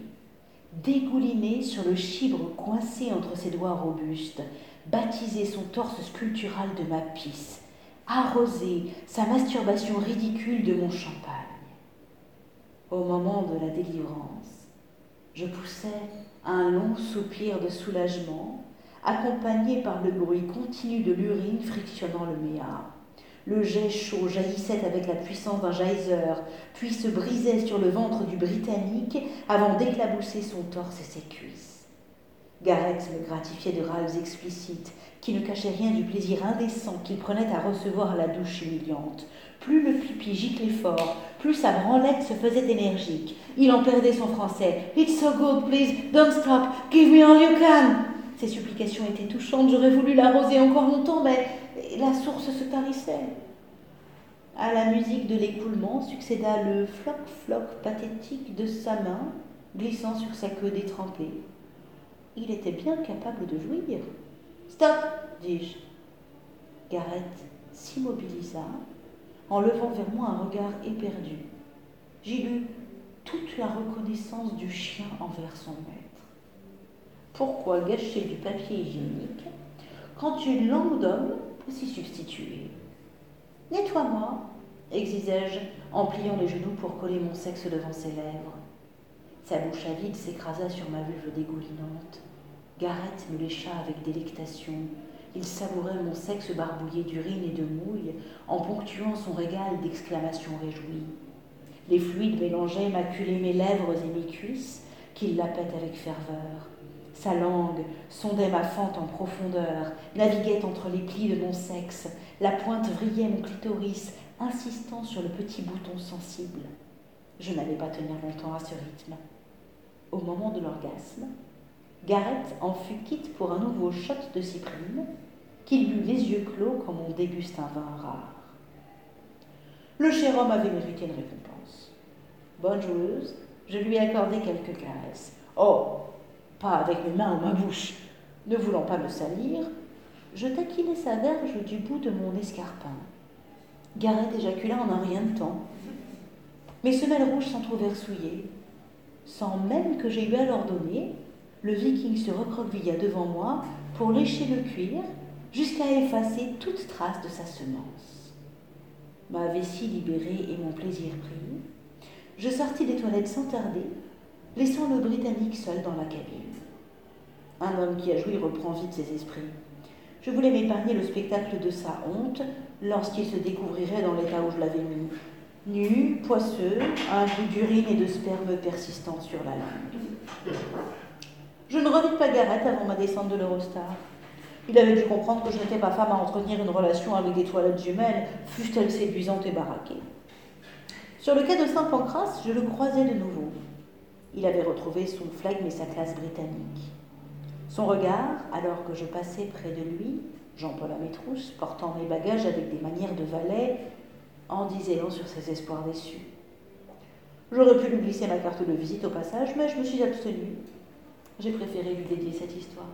[SPEAKER 2] dégouliner sur le chibre coincé entre ses doigts robustes, baptiser son torse sculptural de ma pisse, arroser sa masturbation ridicule de mon champagne. Au moment de la délivrance, je poussais un long soupir de soulagement, accompagné par le bruit continu de l'urine frictionnant le méa. Le jet chaud jaillissait avec la puissance d'un geyser, puis se brisait sur le ventre du Britannique avant d'éclabousser son torse et ses cuisses. Gareth me gratifiait de râles explicites, qui ne cachaient rien du plaisir indécent qu'il prenait à recevoir la douche humiliante. Plus le pipi giclait fort, plus sa branlette se faisait énergique. Il en perdait son français. It's so good, please, don't stop, give me all you can. Ses supplications étaient touchantes, j'aurais voulu l'arroser encore longtemps, mais la source se tarissait. À la musique de l'écoulement succéda le floc-floc pathétique de sa main glissant sur sa queue détrempée. Il était bien capable de jouir. Stop, dis-je. Gareth s'immobilisa en levant vers moi un regard éperdu. J'y lus toute la reconnaissance du chien envers son maître. Pourquoi gâcher du papier hygiénique quand une langue d'homme peut s'y substituer? Nettoie-moi, exisai-je en pliant les genoux pour coller mon sexe devant ses lèvres. Sa bouche avide s'écrasa sur ma vulve dégoulinante. Gareth me lécha avec délectation, il savourait mon sexe barbouillé d'urine et de mouille en ponctuant son régal d'exclamations réjouies. Les fluides mélangeaient maculaient mes lèvres et mes cuisses qu'il lapait avec ferveur. Sa langue sondait ma fente en profondeur, naviguait entre les plis de mon sexe, la pointe vrillait mon clitoris, insistant sur le petit bouton sensible. Je n'allais pas tenir longtemps à ce rythme. Au moment de l'orgasme, Gareth en fut quitte pour un nouveau shot de cyprine, qu'il but les yeux clos comme on déguste un vin rare. Le cher homme avait mérité une récompense. Bonne joueuse, je lui accordai quelques caresses. Oh, pas avec mes mains ou ma bouche. Ne voulant pas me salir, je taquinai sa verge du bout de mon escarpin. Gareth éjacula en un rien de temps. Mes semelles rouges s'entrouvèrent souillées. sans même que j'aie eu à l'ordonner, le viking se recroquevilla devant moi pour lécher le cuir jusqu'à effacer toute trace de sa semence. Ma vessie libérée et mon plaisir pris, je sortis des toilettes sans tarder, laissant le Britannique seul dans la cabine. Un homme qui a joui reprend vite ses esprits. Je voulais m'épargner le spectacle de sa honte lorsqu'il se découvrirait dans l'état où je l'avais mis. Nu, poisseux, un goût d'urine et de sperme persistant sur la langue. Je ne revis pas Garrett avant ma descente de l'Eurostar. Il avait dû comprendre que je n'étais pas femme à entretenir une relation avec des toilettes humaines, fussent-elles séduisantes et baraquées. Sur le quai de Saint-Pancras, je le croisais de nouveau. Il avait retrouvé son flegme et sa classe britannique. Son regard, alors que je passais près de lui, Jean-Paul Amétrousse, portant mes bagages avec des manières de valet, en disait long sur ses espoirs déçus. J'aurais pu lui glisser ma carte de visite au passage, mais je me suis abstenue. J'ai préféré lui dédier cette histoire.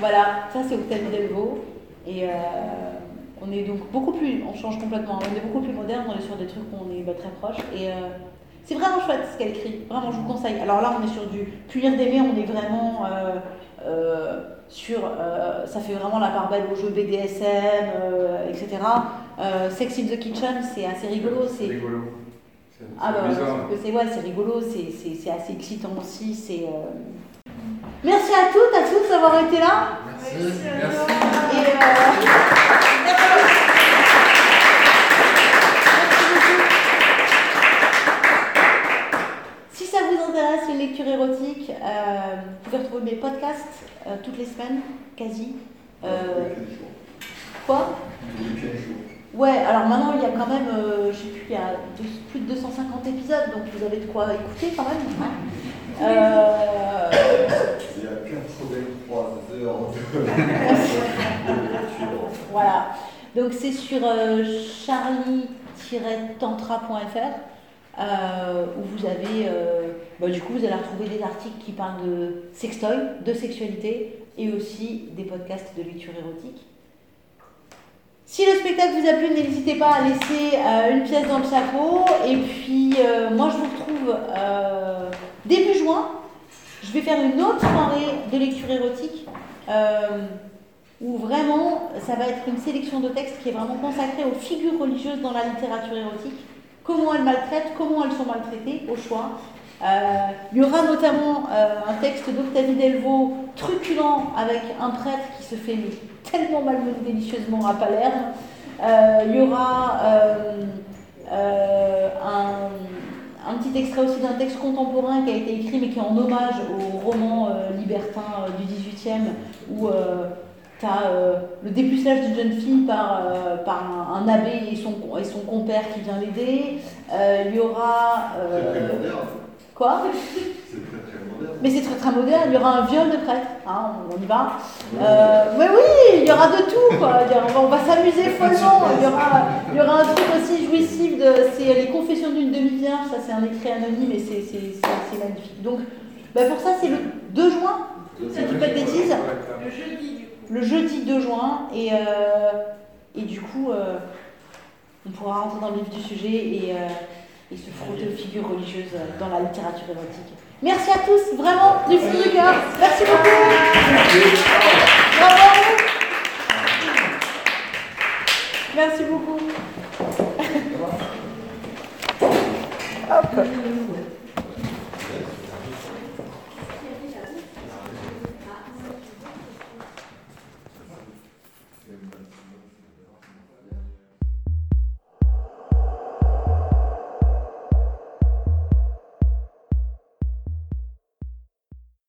[SPEAKER 2] Voilà, ça c'est Octavie Delvaux. Et euh, on est donc beaucoup plus, on change complètement, on est beaucoup plus moderne, on est sur des trucs où on est bah, très proche. Et euh, c'est vraiment chouette ce qu'elle écrit, vraiment je vous conseille. Alors là on est sur du punir d'aimer, on est vraiment euh, sur, euh, ça fait vraiment la part belle au jeu BDSM, euh, etc. Euh, Sex in the Kitchen, c'est assez rigolo.
[SPEAKER 3] C'est
[SPEAKER 2] C'est
[SPEAKER 3] rigolo. C'est
[SPEAKER 2] ah bah,
[SPEAKER 3] c'est bizarre.
[SPEAKER 2] c'est ouais, c'est rigolo, c'est c'est- c'est assez excitant aussi. c'est euh, Merci à toutes, à tous d'avoir été là.
[SPEAKER 3] Merci. Merci.
[SPEAKER 2] Et, euh, merci une lecture érotique, euh, vous pouvez retrouver mes podcasts euh, toutes les semaines, quasi. Euh, quoi? Ouais, alors maintenant il y a quand même, je sais plus, il y a deux- plus de 250 épisodes, donc vous avez de quoi écouter quand même. hein?
[SPEAKER 8] Il y a 83 heures
[SPEAKER 2] Voilà. Donc c'est sur charlie-tantra.fr euh, où vous avez, euh, bah, du coup, vous allez retrouver des articles qui parlent de sextoy, de sexualité et aussi des podcasts de lecture érotique. Si le spectacle vous a plu, n'hésitez pas à laisser euh, une pièce dans le chapeau. Et puis, moi, je vous retrouve début juin. Je vais faire une autre soirée de lecture érotique. où vraiment, ça va être une sélection de textes qui est vraiment consacrée aux figures religieuses dans la littérature érotique, comment elles maltraitent, comment elles sont maltraitées, au choix. Euh, il y aura notamment euh, un texte d'Octavie Delvaux, truculent, avec un prêtre qui se fait tellement malmener délicieusement à Palerme. Euh, il y aura un, petit extrait aussi d'un texte contemporain qui a été écrit mais qui est en hommage au roman libertin du 18e où tu as le dépucelage d'une jeune fille par, euh, par un, un abbé et son, et son compère qui vient l'aider. Euh, il y aura... euh, quoi?
[SPEAKER 8] C'est très très moderne.
[SPEAKER 2] Mais c'est très très moderne, il y aura un viol de prêtre, hein, on y va. Euh, mais oui, il y aura de tout, quoi. Il y aura- on va, s'amuser follement. Il y, aura, il y aura un truc aussi jouissif, de, c'est les confessions d'une demi-vierge, ça c'est un écrit anonyme et c'est, c'est, c'est- c'est magnifique. Donc bah, pour ça c'est le 2 juin, si je dis pas de bêtises,
[SPEAKER 4] Le jeudi.
[SPEAKER 2] Le jeudi 2 juin, et, euh, et du coup euh, on pourra rentrer dans le vif du sujet et, euh, et se frotter aux figures religieuses dans la littérature érotique. Merci à tous, vraiment, du fond du cœur. Merci beaucoup. Bravo. Merci beaucoup. Hop.